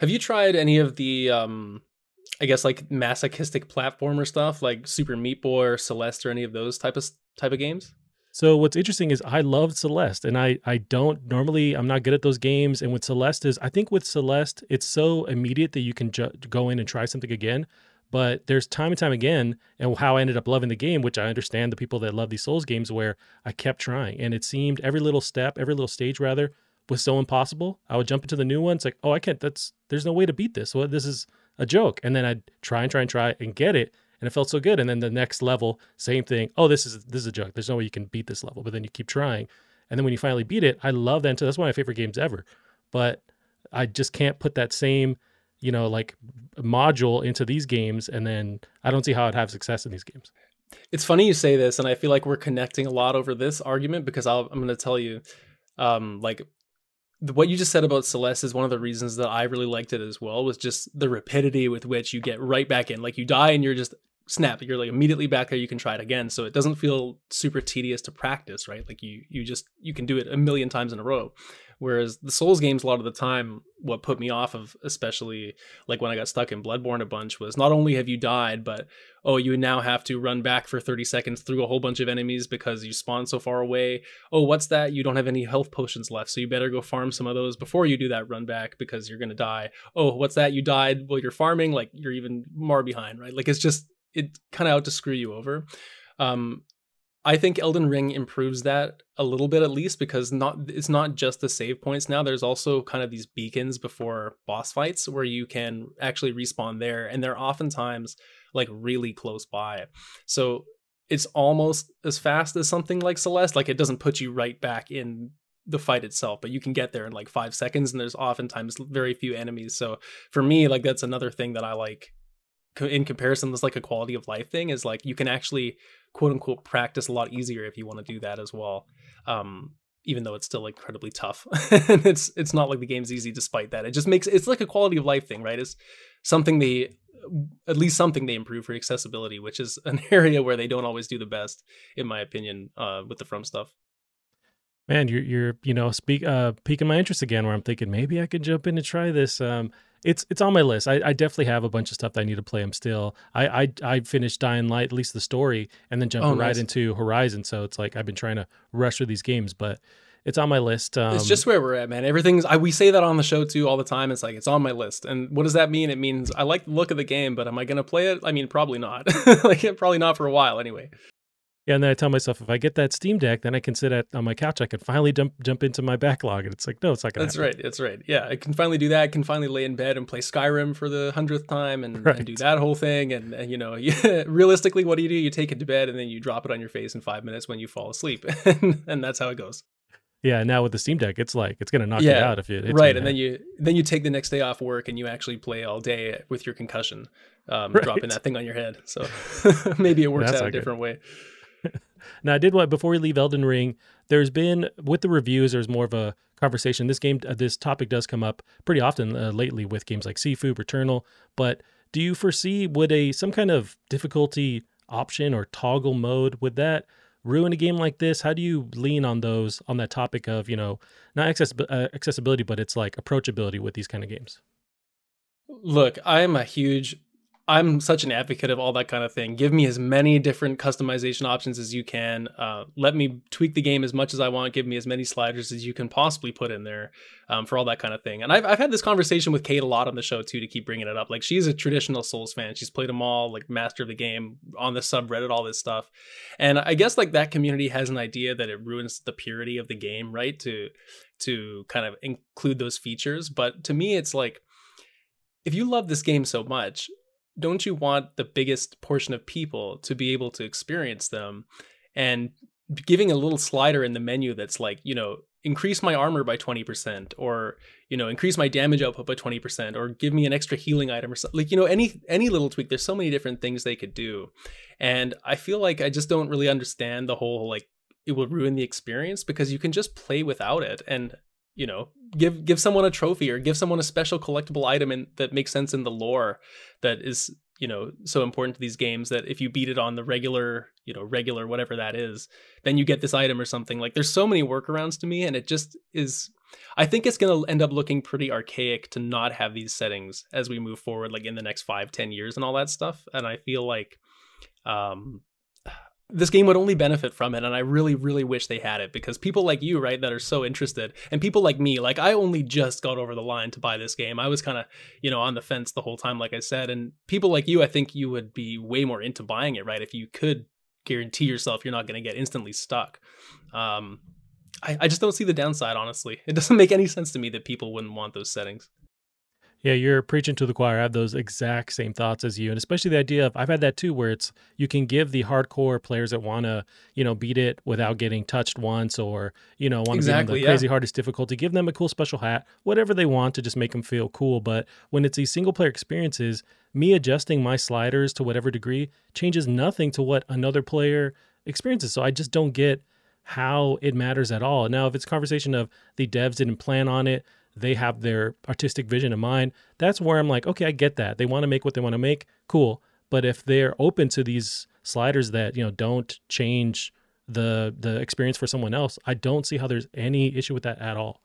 Have you tried any of the um I guess like masochistic platformer stuff like Super Meat Boy or Celeste or any of those type of type of games? So what's interesting is I loved Celeste, and I I don't normally I'm not good at those games. And with Celeste is I think with Celeste it's so immediate that you can ju- go in and try something again. But there's time and time again, and how I ended up loving the game, which I understand the people that love these Souls games, where I kept trying, and it seemed every little step, every little stage rather, was so impossible. I would jump into the new one. It's like, oh, I can't. That's there's no way to beat this. Well, this is a joke. And then I'd try and try and try and get it, and it felt so good. And then the next level, same thing. Oh, this is this is a joke. There's no way you can beat this level. But then you keep trying, and then when you finally beat it, I love that. That's one of my favorite games ever. But I just can't put that same, you know, like module into these games, and then I don't see how I'd have success in these games. It's funny you say this, and I feel like we're connecting a lot over this argument because i am going to tell you, um, like what you just said about Celeste is one of the reasons that I really liked it as well was just the rapidity with which you get right back in. Like you die and you're just snap, you're like immediately back there. You can try it again, so it doesn't feel super tedious to practice, right? Like you you just you can do it a million times in a row. Whereas the Souls games, a lot of the time, what put me off of, especially like when I got stuck in Bloodborne a bunch, was not only have you died, but oh, you now have to run back for 30 seconds through a whole bunch of enemies because you spawn so far away. Oh, what's that? You don't have any health potions left, so you better go farm some of those before you do that run back because you're gonna die. Oh, what's that? You died while you're farming, like you're even more behind, right? Like it's just it kind of out to screw you over. Um, I think Elden Ring improves that a little bit at least because not it's not just the save points now. There's also kind of these beacons before boss fights where you can actually respawn there, and they're oftentimes like really close by. So it's almost as fast as something like Celeste. Like it doesn't put you right back in the fight itself, but you can get there in like five seconds, and there's oftentimes very few enemies. So for me, like that's another thing that I like in comparison. That's like a quality of life thing is like you can actually quote unquote practice a lot easier if you want to do that as well. Um, even though it's still incredibly tough. [LAUGHS] and it's it's not like the game's easy despite that. It just makes it's like a quality of life thing, right? It's something they at least something they improve for accessibility, which is an [LAUGHS] area where they don't always do the best, in my opinion, uh, with the From stuff. Man, you're you're you know speak uh piquing my interest again. Where I'm thinking maybe I could jump in and try this. Um, it's it's on my list. I, I definitely have a bunch of stuff that I need to play. I'm still I I, I finished Dying Light, at least the story, and then jumping oh, nice. right into Horizon. So it's like I've been trying to rush through these games, but it's on my list. Um, it's just where we're at, man. Everything's I, we say that on the show too all the time. It's like it's on my list, and what does that mean? It means I like the look of the game, but am I going to play it? I mean, probably not. [LAUGHS] like probably not for a while anyway. Yeah, and then I tell myself if I get that Steam Deck, then I can sit at on my couch. I can finally jump jump into my backlog, and it's like, no, it's not gonna. That's happen. right. That's right. Yeah, I can finally do that. I can finally lay in bed and play Skyrim for the hundredth time, and, right. and, do that whole thing. And, and you know, [LAUGHS] realistically, what do you do? You take it to bed, and then you drop it on your face in five minutes when you fall asleep, [LAUGHS] and that's how it goes. Yeah, now with the Steam Deck, it's like it's gonna knock yeah, you out if you right, and then you then you take the next day off work and you actually play all day with your concussion, um, [LAUGHS] right. dropping that thing on your head. So maybe it works That's out a different good. way. Now, I did what before we leave Elden Ring. There's been with the reviews. There's more of a conversation. This game, uh, this topic does come up pretty often uh, lately with games like Sifu, Returnal. But do you foresee would a some kind of difficulty option or toggle mode would that ruin a game like this? How do you lean on those on that topic of you know not access, uh, accessibility, but it's like approachability with these kind of games? Look, I'm a huge I'm such an advocate of all that kind of thing. Give me as many different customization options as you can. Uh, let me tweak the game as much as I want. Give me as many sliders as you can possibly put in there um, for all that kind of thing. And I've, I've had this conversation with Kate a lot on the show too to keep bringing it up. Like she's a traditional Souls fan. She's played them all, like master of the game on the subreddit, all this stuff. And I guess like that community has an idea that it ruins the purity of the game, right? To to kind of include those features. But to me, it's like if you love this game so much don't you want the biggest portion of people to be able to experience them? And giving a little slider in the menu that's like you know increase my armor by 20% or you know increase my damage output by 20% or give me an extra healing item or something like you know any any little tweak there's so many different things they could do. And i feel like i just don't really understand the whole like it will ruin the experience because you can just play without it. And you know give give someone a trophy or give someone a special collectible item in, that makes sense in the lore that is you know so important to these games that if you beat it on the regular you know regular whatever that is then you get this item or something. Like there's so many workarounds to me and it just is i think it's going to end up looking pretty archaic to not have these settings as we move forward like in the next five ten years and all that stuff. And i feel like um this game would only benefit from it and i really really wish they had it because people like you right that are so interested and people like me like i only just got over the line to buy this game. I was kind of you know on the fence the whole time like i said and people like you i think you would be way more into buying it right if you could guarantee yourself you're not going to get instantly stuck. Um I, I just don't see the downside honestly. It doesn't make any sense to me that people wouldn't want those settings yeah, you're preaching to the choir. I have those exact same thoughts as you, and especially the idea of I've had that too, where it's you can give the hardcore players that want to, you know, beat it without getting touched once, or you know, want to exactly, them the crazy hardest difficulty, give them a cool special hat, whatever they want to just make them feel cool. But when it's these single player experiences, me adjusting my sliders to whatever degree changes nothing to what another player experiences. So I just don't get how it matters at all. Now, if it's conversation of the devs didn't plan on it, they have their artistic vision in mind. That's where I'm like, okay, I get that. They want to make what they want to make. Cool. But if they're open to these sliders that, you know, don't change the the experience for someone else, I don't see how there's any issue with that at all.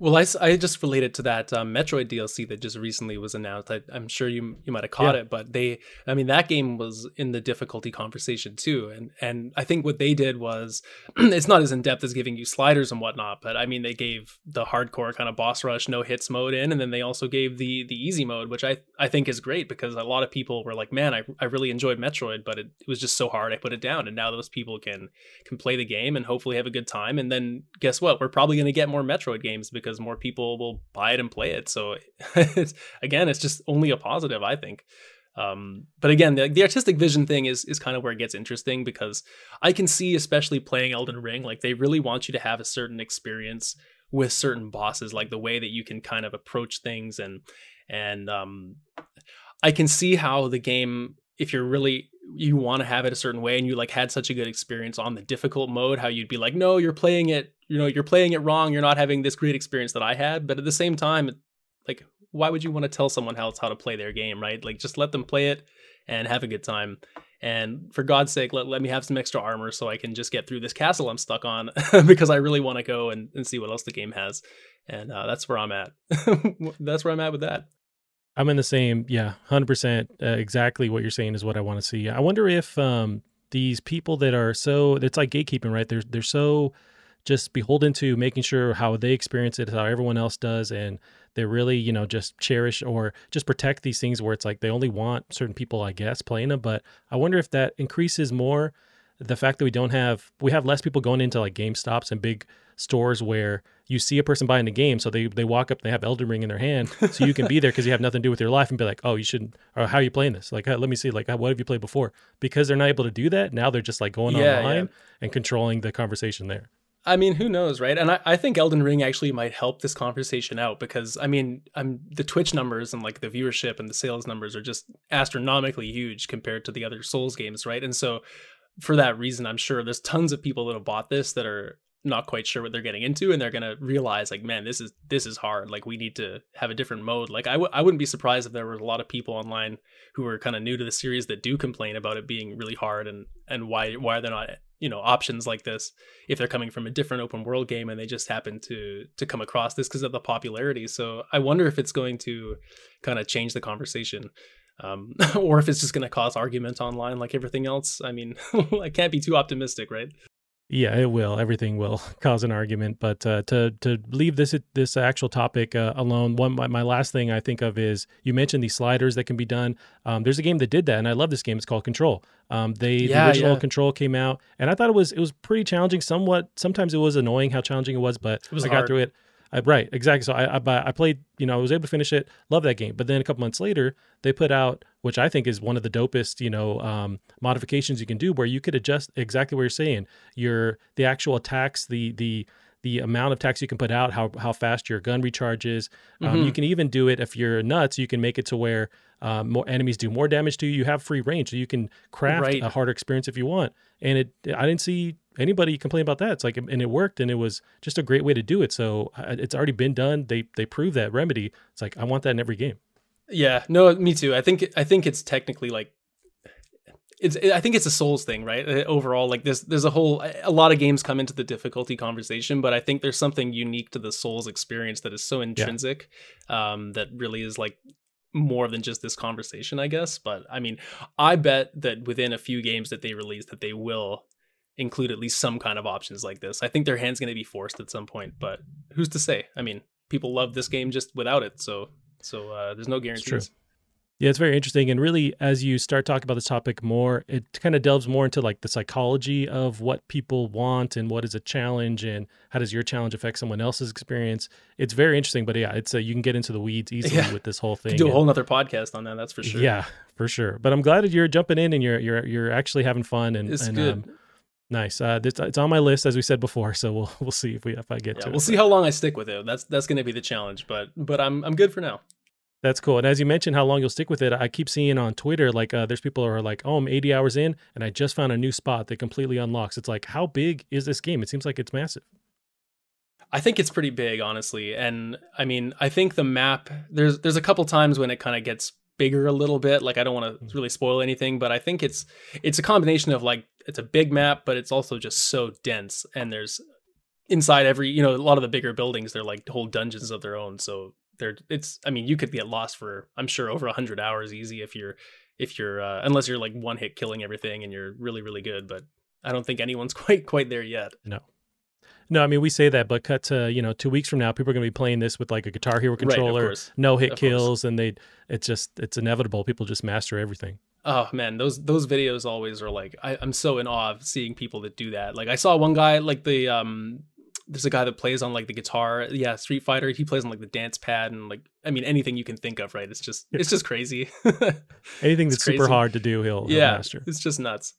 Well, I, I just related to that um, Metroid DLC that just recently was announced. I, am sure you you might have caught yeah. it, but they, I mean, that game was in the difficulty conversation too, and and I think what they did was, [CLEARS THROAT] it's not as in depth as giving you sliders and whatnot, but I mean, they gave the hardcore kind of boss rush no hits mode in, and then they also gave the the easy mode, which I I think is great because a lot of people were like, man, I, I really enjoyed Metroid, but it, it was just so hard, I put it down, and now those people can can play the game and hopefully have a good time, and then guess what, we're probably going to get more Metroid games because because more people will buy it and play it. So [LAUGHS] it's, again, it's just only a positive, I think. Um, but again, the, the, artistic vision thing is is kind of where it gets interesting because I can see, especially playing Elden Ring, like they really want you to have a certain experience with certain bosses, like the way that you can kind of approach things and and um, I can see how the game, if you're really you want to have it a certain way and you like had such a good experience on the difficult mode how you'd be like no you're playing it you know you're playing it wrong you're not having this great experience that i had. But at the same time like why would you want to tell someone else how to play their game right? Like just let them play it and have a good time. And for god's sake let, let me have some extra armor so i can just get through this castle i'm stuck on [LAUGHS] because i really want to go and, and see what else the game has. And uh, that's where i'm at. [LAUGHS] That's where i'm at with that I'm in the same, yeah, hundred uh, percent. Exactly what you're saying is what I want to see. I wonder if um, these people that are so it's like gatekeeping, right? They're they're so just beholden to making sure how they experience it, how everyone else does, and they really, you know, just cherish or just protect these things where it's like they only want certain people, I guess, playing them. But I wonder if that increases more the fact that we don't have we have less people going into like GameStops and big stores where you see a person buying the game, so they they walk up, they have Elden Ring in their hand, [LAUGHS] so you can be there because you have nothing to do with your life and be like, oh, you shouldn't, or how are you playing this? Like, let me see, like, what have you played before? Because they're not able to do that now, they're just like going yeah, online yeah. and controlling the conversation there. I mean, who knows, right? And I, I think Elden Ring actually might help this conversation out because I mean, I'm the Twitch numbers and like the viewership and the sales numbers are just astronomically huge compared to the other Souls games, right? And so for that reason, I'm sure there's tons of people that have bought this that are not quite sure what they're getting into and they're going to realize like man this is this is hard like we need to have a different mode like I w- I wouldn't be surprised if there were a lot of people online who are kind of new to the series that do complain about it being really hard and and why why they're not you know options like this if they're coming from a different open world game and they just happen to to come across this because of the popularity so i wonder if it's going to kind of change the conversation um, [LAUGHS] or if it's just going to cause argument online like everything else. I mean, [LAUGHS] I can't be too optimistic, right? Yeah, it will. Everything will [LAUGHS] cause an argument. But uh, to to leave this this actual topic uh, alone, one my, my, last thing I think of is you mentioned these sliders that can be done. Um, there's a game that did that, and I love this game. It's called Control. Um, they yeah, the original yeah. Control came out, and I thought it was it was pretty challenging. Somewhat sometimes it was annoying how challenging it was, but it was I got through it. I, right, exactly. So I, I, I played, you know, I was able to finish it. Love that game. But then a couple months later, they put out, which I think is one of the dopest, you know, um, modifications you can do, where you could adjust exactly what you're saying. Your the actual attacks, the the the amount of attacks you can put out, how how fast your gun recharges. Um, mm-hmm. You can even do it if you're nuts. You can make it to where um, more enemies do more damage to you. You have free range, so you can craft right. a harder experience if you want. And it, I didn't see anybody complain about that. It's like, and it worked, and it was just a great way to do it. So it's already been done. They they proved that Remedy. It's like I want that in every game. Yeah, no, me too. I think I think it's technically like it's I think it's a souls thing, right? Uh, overall, like there's there's a whole a lot of games come into the difficulty conversation, but I think there's something unique to the souls experience that is so intrinsic, yeah. um, that really is like more than just this conversation, I guess. But I mean, I bet that within a few games that they release, that they will include at least some kind of options like this. I think their hand's going to be forced at some point, but who's to say? I mean, people love this game just without it, so so uh, there's no guarantees. True. Yeah, it's very interesting. And really, as you start talking about this topic more, it kind of delves more into like the psychology of what people want and what is a challenge and how does your challenge affect someone else's experience. It's very interesting, but yeah, it's a, you can get into the weeds [LAUGHS] easily yeah. with this whole thing. do a whole nother podcast on that. That's for sure. Yeah, for sure. But I'm glad that you're jumping in and you're you're you're actually having fun and it's and, good. Um, nice. Uh, it's, it's on my list as we said before, so we'll [LAUGHS] we'll see if we if I get yeah, to. We'll it. see how long I stick with it. That's that's going to be the challenge, but but I'm I'm good for now. That's cool. And as you mentioned, how long you'll stick with it, I keep seeing on Twitter, like uh, there's people who are like, oh, I'm 80 hours in and I just found a new spot that completely unlocks. It's like, how big is this game? It seems like it's massive. I think it's pretty big, honestly. And I mean, I think the map, there's there's a couple times when it kind of gets bigger a little bit. Like I don't want to mm. really spoil anything, but I think it's it's a combination of like it's a big map, but it's also just so dense. And there's inside every, you know, a lot of the bigger buildings, they're like whole dungeons of their own. So they're it's i mean you could get lost for i'm sure over 100 hours easy if you're if you're uh, unless you're like one hit killing everything and you're really really good but i don't think anyone's [LAUGHS] quite quite there yet no no, I mean we say that, but cut to you know two weeks from now, people are going to be playing this with like a Guitar Hero controller, right, no hit of kills, course. and they it's just it's inevitable. People just master everything. Oh man, those those videos always are like I, I'm so in awe of seeing people that do that. Like I saw one guy like the um there's a guy that plays on like the guitar yeah street fighter he plays on like the dance pad and like i mean anything you can think of right it's just it's just crazy [LAUGHS] anything that's crazy. super hard to do he'll, he'll yeah master. it's just nuts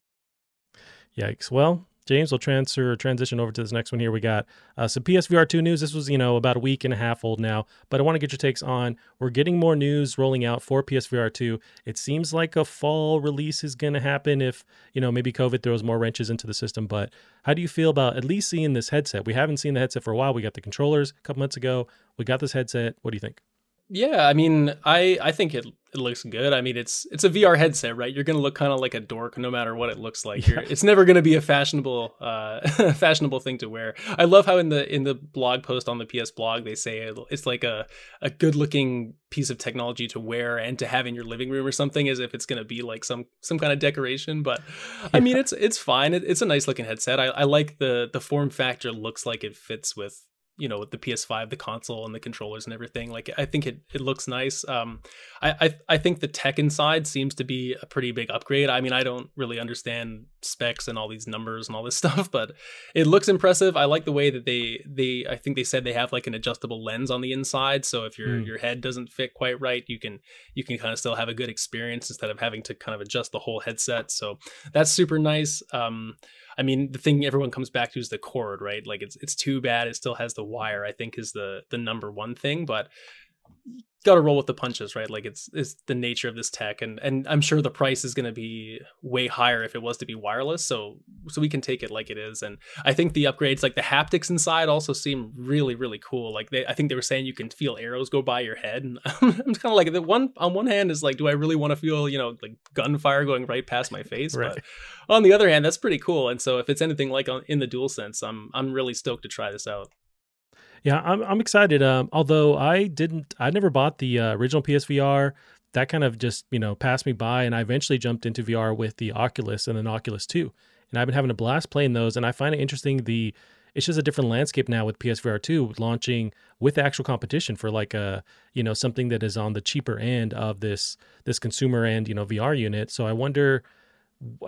yikes well James, we'll transfer transition over to this next one here. We got uh, some PSVR 2 news. This was, you know, about a week and a half old now, but I want to get your takes on. We're getting more news rolling out for PSVR 2. It seems like a fall release is going to happen if, you know, maybe COVID throws more wrenches into the system. But how do you feel about at least seeing this headset? We haven't seen the headset for a while. We got the controllers a couple months ago. We got this headset. What do you think? Yeah, I mean, I I think it it looks good. I mean, it's it's a VR headset, right? You're gonna look kind of like a dork no matter what it looks like. Yeah. It's never gonna be a fashionable uh [LAUGHS] fashionable thing to wear. I love how in the in the blog post on the PS blog they say it's like a a good looking piece of technology to wear and to have in your living room or something, as if it's gonna be like some some kind of decoration. But I mean, it's it's fine. It, it's a nice looking headset. I, I like the the form factor. Looks like it fits with you know with the PS5, the console, and the controllers and everything. Like I think it it looks nice. Um, I I, I think the tech inside seems to be a pretty big upgrade. I mean, I don't really understand specs and all these numbers and all this [LAUGHS] stuff, but it looks impressive. I like the way that they they I think they said they have like an adjustable lens on the inside, so if your mm. your head doesn't fit quite right, you can you can kind of still have a good experience instead of having to kind of adjust the whole headset. So that's super nice. Um, I mean, the thing everyone comes back to is the cord, right? Like it's it's too bad it still has the wire. I think is the the number one thing, but got to roll with the punches, right? Like it's it's the nature of this tech, and and I'm sure the price is going to be way higher if it was to be wireless. So so we can take it like it is, and I think the upgrades, like the haptics inside, also seem really really cool. Like they, I think they were saying you can feel arrows go by your head, and [LAUGHS] I'm kind of like the one on one hand is like, do I really want to feel you know like gunfire going right past my face? right. But on the other hand, that's pretty cool. And so if it's anything like on, in the DualSense, I'm I'm really stoked to try this out. Yeah, I'm I'm excited. Um, although I didn't, I never bought the uh, original PSVR. That kind of just you know passed me by, and I eventually jumped into VR with the Oculus and then Oculus Two, and I've been having a blast playing those. And I find it interesting the it's just a different landscape now with PSVR 2 launching with actual competition for like a you know something that is on the cheaper end of this this consumer end you know VR unit. So I wonder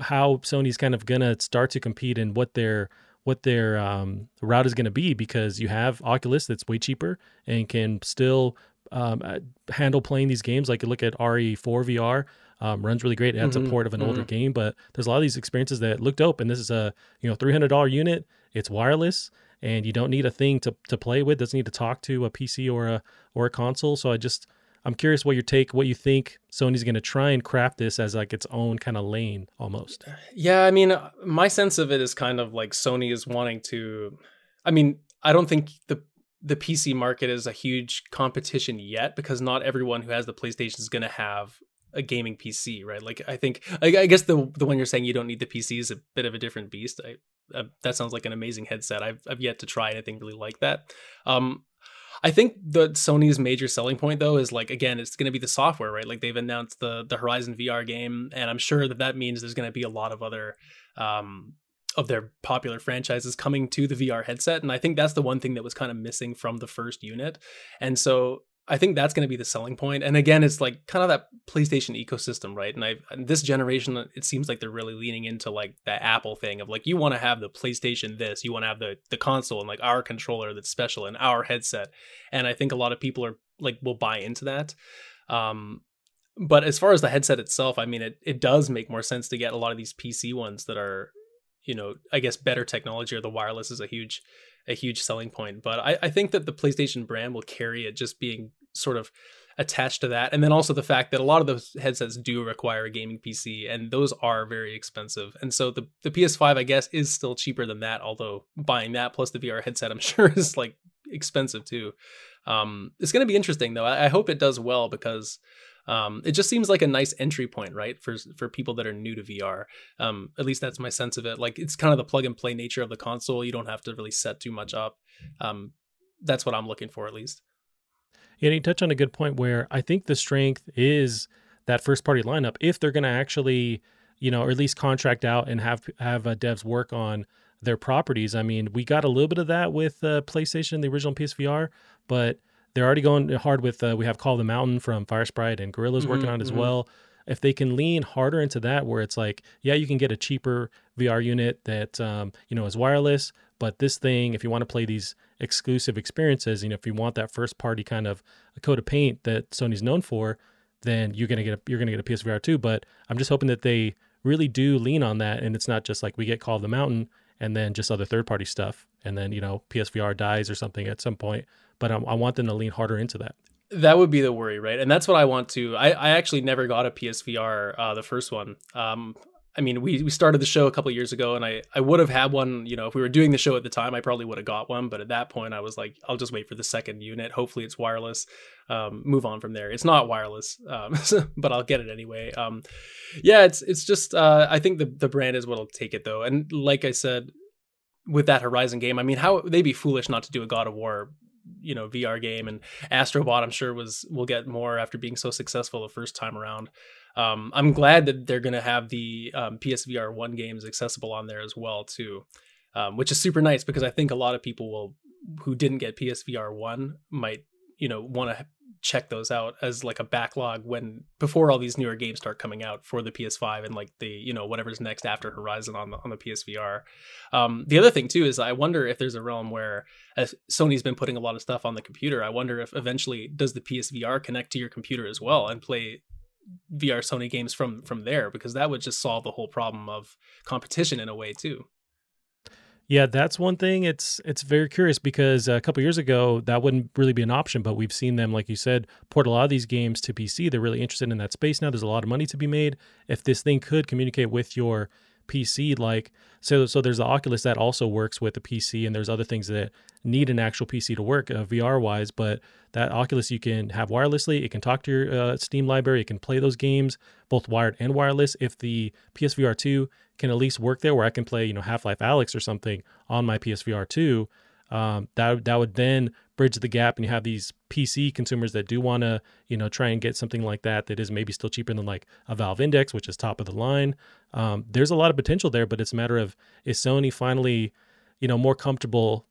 how Sony's kind of gonna start to compete and what their what their um, route is going to be because you have Oculus that's way cheaper and can still um, uh, handle playing these games. Like you look at RE4 VR, um, runs really great. It has mm-hmm, a port of an mm-hmm. older game, but there's a lot of these experiences that look dope. And this is a you know $300 unit. It's wireless, and you don't need a thing to to play with. Doesn't need to talk to a PC or a or a console. So I just I'm curious what your take, what you think Sony's going to try and craft this as like its own kind of lane almost. Yeah, I mean, my sense of it is kind of like Sony is wanting to. I mean, I don't think the the PC market is a huge competition yet because not everyone who has the PlayStation is going to have a gaming PC, right? Like I think, I, guess the the one you're saying you don't need the PC is a bit of a different beast. I, uh, that sounds like an amazing headset. I've I've yet to try anything really like that. Um, I think the Sony's major selling point though is like again, it's going to be the software, right? Like they've announced the the Horizon VR game, and I'm sure that that means there's going to be a lot of other um, of their popular franchises coming to the VR headset, and I think that's the one thing that was kind of missing from the first unit, and so I think that's going to be the selling point. And again, it's like kind of that PlayStation ecosystem, right? And I this generation, it seems like they're really leaning into like that Apple thing of like you want to have the PlayStation this, you want to have the the console and like our controller that's special and our headset. And I think a lot of people are like will buy into that. Um, but as far as the headset itself, I mean, it it does make more sense to get a lot of these PC ones that are, you know, I guess better technology or the wireless is a huge a huge selling point. But I, I think that the PlayStation brand will carry it just being sort of attached to that. And then also the fact that a lot of those headsets do require a gaming PC and those are very expensive. And so the, the PS5, I guess, is still cheaper than that, although buying that plus the VR headset, I'm [LAUGHS] sure is like expensive too. Um, it's going to be interesting though. I, I hope it does well because um, it just seems like a nice entry point, right, for for people that are new to VR. Um, at least that's my sense of it. Like it's kind of the plug and play nature of the console. You don't have to really set too much up. Um, that's what I'm looking for, at least. Yeah, you touch on a good point where I think the strength is that first party lineup. If they're going to actually, you know, or at least contract out and have have uh, devs work on their properties. I mean, we got a little bit of that with uh, PlayStation, the original PSVR, but they're already going hard with. Uh, we have Call the Mountain from Firesprite and Guerrilla's mm-hmm, working on it as mm-hmm. well. If they can lean harder into that, where it's like, yeah, you can get a cheaper VR unit that um, you know is wireless, but this thing, if you want to play these exclusive experiences, you know, if you want that first party kind of a coat of paint that Sony's known for, then you're gonna get a, you're gonna get a PSVR too. But I'm just hoping that they really do lean on that, and it's not just like we get Call of the Mountain and then just other third party stuff, and then you know PSVR dies or something at some point but I, I want them to lean harder into that. That would be the worry, right? And that's what I want to. I, I actually never got a PSVR, uh, the first one. Um, I mean, we, we started the show a couple years ago, and I, I would have had one. You know, if we were doing the show at the time, I probably would have got one. But at that point, I was like, I'll just wait for the second unit. Hopefully, it's wireless. Um, move on from there. It's not wireless, um, [LAUGHS] but I'll get it anyway. Um, yeah, it's it's just uh, I think the the brand is what'll take it though. And like I said, with that Horizon game, I mean, how they'd be foolish not to do a God of War you know VR game and Astrobot I'm sure was will get more after being so successful the first time around. Um, I'm glad that they're going to have the um, PSVR one games accessible on there as well too, um, which is super nice because I think a lot of people will who didn't get PSVR one might you know want to check those out as like a backlog when before all these newer games start coming out for the PS5 and like the you know whatever's next after Horizon on the on the PSVR. Um, the other thing too is I wonder if there's a realm where Sony's been putting a lot of stuff on the computer. I wonder if eventually does the PSVR connect to your computer as well and play VR Sony games from from there because that would just solve the whole problem of competition in a way too. Yeah, that's one thing. It's it's very curious because uh, a couple years ago that wouldn't really be an option, but we've seen them, like you said, port a lot of these games to PC. They're really interested in that space now. There's a lot of money to be made. If this thing could communicate with your PC, like so, so there's the Oculus that also works with the PC, and there's other things that need an actual PC to work uh, VR wise. But that Oculus you can have wirelessly. It can talk to your uh, Steam library. It can play those games both wired and wireless. If the PSVR two can at least work there where I can play, you know, Half Life Alyx or something on my PSVR 2, um, that that would then bridge the gap, and you have these PC consumers that do want to, you know, try and get something like that that is maybe still cheaper than like a Valve Index, which is top of the line. Um, there's a lot of potential there, but it's a matter of is Sony finally, you know, more comfortable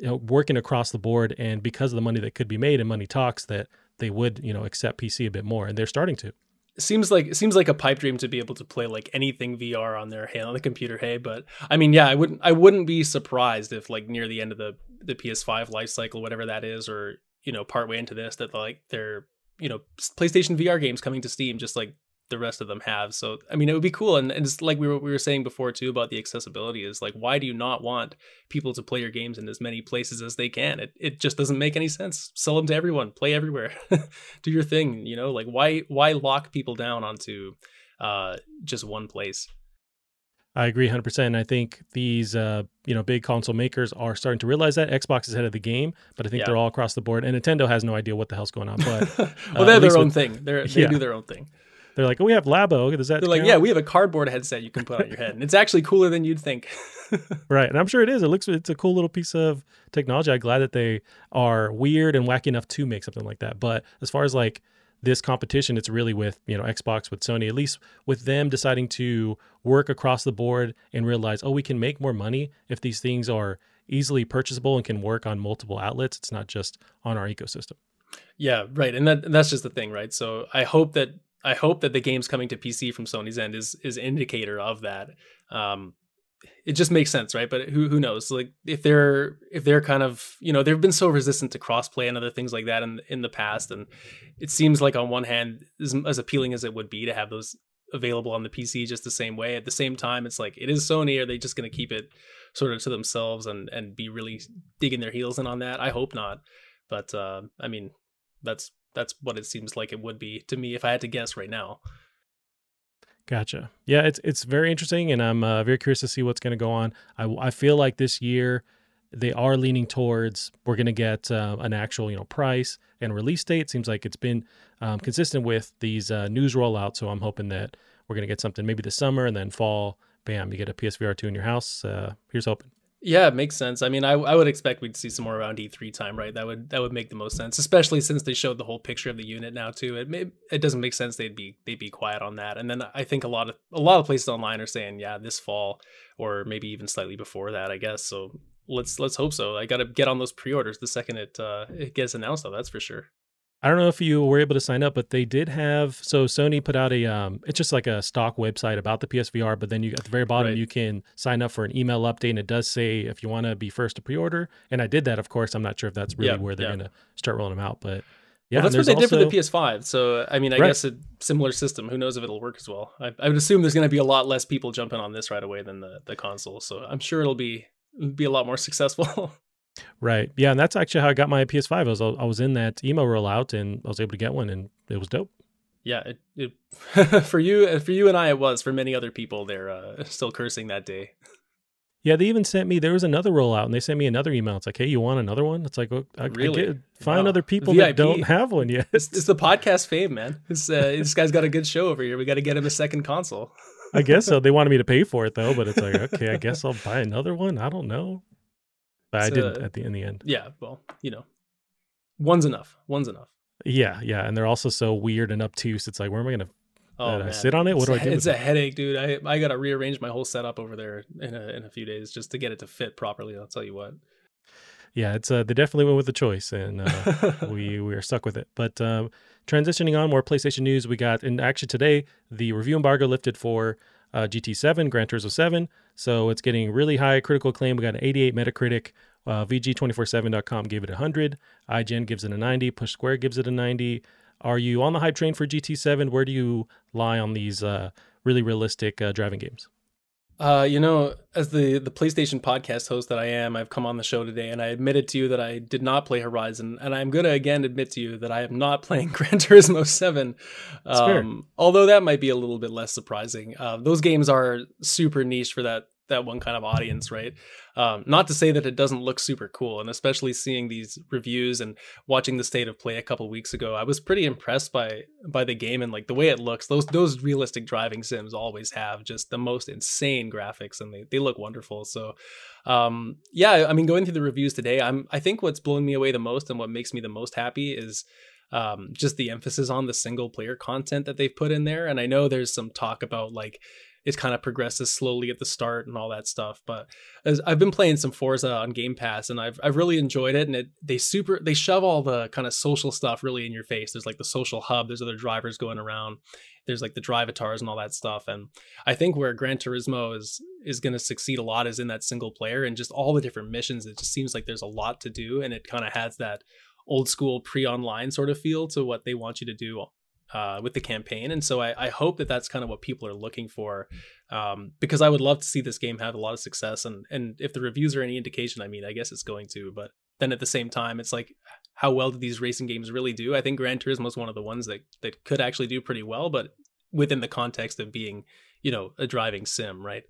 you know, working across the board, and because of the money that could be made and money talks, that they would, you know, accept PC a bit more, and they're starting to seems like it seems like a pipe dream to be able to play like anything VR on their hey on the computer hey but I mean yeah I wouldn't I wouldn't be surprised if like near the end of the the PS5 life cycle whatever that is or you know partway into this that like they're you know PlayStation VR games coming to Steam just like the rest of them have. So I mean, it would be cool, and, and it's like we were we were saying before too about the accessibility. Is like, why do you not want people to play your games in as many places as they can? It it just doesn't make any sense. Sell them to everyone, play everywhere, [LAUGHS] do your thing. You know, like why why lock people down onto uh, just one place? I agree 100%. I think these, uh, you know, big console makers are starting to realize that Xbox is ahead of the game, but I think yeah. they're all across the board. And Nintendo has no idea what the hell's going on. But [LAUGHS] well, uh, they're their own with, thing. They're, they yeah. do their own thing They're like, oh, we have Labo. Does that? They're like, yeah, we have a cardboard headset you can put on your head, and it's actually cooler than you'd think. [LAUGHS] right, and I'm sure it is. It looks, it's a cool little piece of technology. I'm glad that they are weird and wacky enough to make something like that. But as far as like this competition, it's really with you know Xbox with Sony. At least with them deciding to work across the board and realize, oh, we can make more money if these things are easily purchasable and can work on multiple outlets. It's not just on our ecosystem. Yeah, right. And that that's just the thing, right? So I hope that I hope that the games coming to PC from Sony's end is is indicator of that. Um, it just makes sense, right? But who who knows? Like if they're if they're kind of you know they've been so resistant to crossplay and other things like that in in the past, and it seems like on one hand, as, as appealing as it would be to have those available on the PC just the same way, at the same time, it's like it is Sony. Are they just going to keep it sort of to themselves and and be really digging their heels in on that? I hope not. But uh, I mean, that's that's what it seems like it would be to me if I had to guess right now. Gotcha. Yeah, it's it's very interesting, and I'm uh, very curious to see what's going to go on. I I feel like this year they are leaning towards we're going to get uh, an actual you know price and release date. Seems like it's been um, consistent with these uh, news rollouts, so I'm hoping that we're going to get something maybe this summer and then fall. Bam, you get a PSVR two in your house. Uh, here's hoping. Yeah, it makes sense. I mean, I, I would expect we'd see some more around E3 time, right? That would that would make the most sense, especially since they showed the whole picture of the unit now too. It may, it doesn't make sense they'd be they'd be quiet on that. And then I think a lot of a lot of places online are saying, yeah, this fall or maybe even slightly before that, I guess. So let's let's hope so. I got to get on those pre-orders the second it uh, it gets announced, though. That's for sure. I don't know if you were able to sign up, but they did have. So Sony put out a. Um, it's just like a stock website about the PSVR, but then you at the very bottom right. you can sign up for an email update, and it does say if you want to be first to pre-order. And I did that, of course. I'm not sure if that's really where they're going to start rolling them out, but yeah, well, that's what they also... did for the PS5. So I mean, I right. guess a similar system. Who knows if it'll work as well? I, I would assume there's going to be a lot less people jumping on this right away than the the console. So I'm sure it'll be be a lot more [LAUGHS] successful. Right. Yeah, and that's actually how I got my PS5. I was I was in that emo rollout and I was able to get one, and it was dope. Yeah, it, it [LAUGHS] for you and for you and I it was. For many other people, they're uh, still cursing that day. Yeah, they even sent me. There was another rollout, and they sent me another email. It's like, "Hey, you want another one?" It's like, well, I, really? I get, find wow. other people VIP. that don't have one yet. It's, it's the [LAUGHS] podcast fame, man. This, uh, this guy's got a good show over here. We got to get him a second console. I guess so. [LAUGHS] They wanted me to pay for it though, but it's like, okay, I guess I'll buy another one. I don't know. But I didn't at the in the end. Yeah, well, you know, one's enough. One's enough. Yeah, yeah, and they're also so weird and obtuse. It's like, where am I gonna oh, uh, sit on it? What it's do I do? It's a headache, dude. I I gotta rearrange my whole setup over there in a in a few days just to get it to fit properly. I'll tell you what. Yeah, it's uh, they definitely went with the choice, and uh, [LAUGHS] we we are stuck with it. But um, transitioning on, more PlayStation news. We got, and actually today the review embargo lifted for uh, GT7, Gran Turismo 7. So it's getting really high critical acclaim. We got an 88 Metacritic. Uh, VG247.com gave it 100. IGN gives it a 90. Push Square gives it a 90. Are you on the hype train for GT7? Where do you lie on these uh, really realistic uh, driving games? Uh, you know, as the the PlayStation podcast host that I am, I've come on the show today and I admitted to you that I did not play Horizon, and I'm gonna again admit to you that I am not [LAUGHS] playing Gran Turismo Seven. Um, although that might be a little bit less surprising. Uh, those games are super niche for that that one kind of audience, right? Um, not to say that it doesn't look super cool, and especially seeing these reviews and watching the state of play a couple weeks ago, I was pretty impressed by by the game and like the way it looks. Those those realistic driving sims always have just the most insane graphics, and they they look wonderful. So, um, yeah, I mean, going through the reviews today, I'm I think what's blown me away the most and what makes me the most happy is um, just the emphasis on the single player content that they've put in there. And I know there's some talk about like it kind of progresses slowly at the start and all that stuff. But as I've been playing some Forza on Game Pass and I've I've really enjoyed it. And it they super they shove all the kind of social stuff really in your face. There's like the social hub. There's other drivers going around. There's like the drivatars and all that stuff. And I think where Gran Turismo is is going to succeed a lot is in that single player and just all the different missions. It just seems like there's a lot to do, and it kind of has that old school pre-online sort of feel to what they want you to do uh, with the campaign. And so I, I, hope that that's kind of what people are looking for, um, because I would love to see this game have a lot of success. And and if the reviews are any indication, I mean, I guess it's going to. But then at the same time, it's like, how well do these racing games really do? I think Gran Turismo is one of the ones that that could actually do pretty well, but within the context of being, you know, a driving sim, right?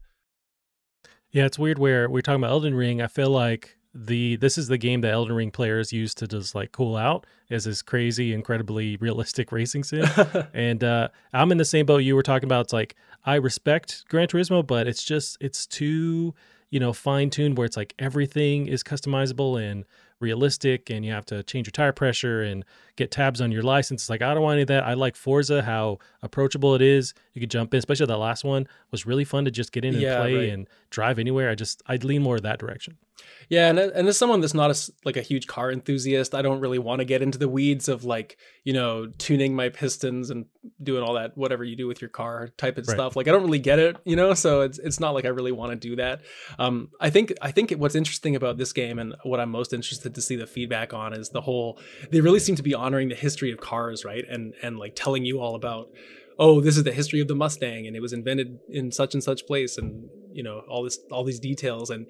Yeah, it's weird where we're talking about Elden Ring. I feel like the this is the game that Elden Ring players use to just like cool out is this crazy, incredibly [LAUGHS] realistic racing sim. and uh, I'm in the same boat you were talking about. It's like I respect Gran Turismo, but it's just it's too you know fine tuned where it's like everything is customizable and realistic and you have to change your tire pressure and get tabs on your license. It's like, I don't want any of that. I like Forza, how approachable it is. You could jump in, especially that last one was really fun to just get in and yeah, play right. and drive anywhere. I just, I'd lean more that direction. Yeah, and and as someone that's not a, like a huge car enthusiast, I don't really want to get into the weeds of like you know tuning my pistons and doing all that whatever you do with your car type of right. stuff. Like I don't really get it, you know. So it's it's not like I really want to do that. Um, I think I think what's interesting about this game and what I'm most interested to see the feedback on is the whole. They really seem to be honoring the history of cars, right? And and like telling you all about oh this is the history of the mustang and it was invented in such and such place and you know all this all these details. And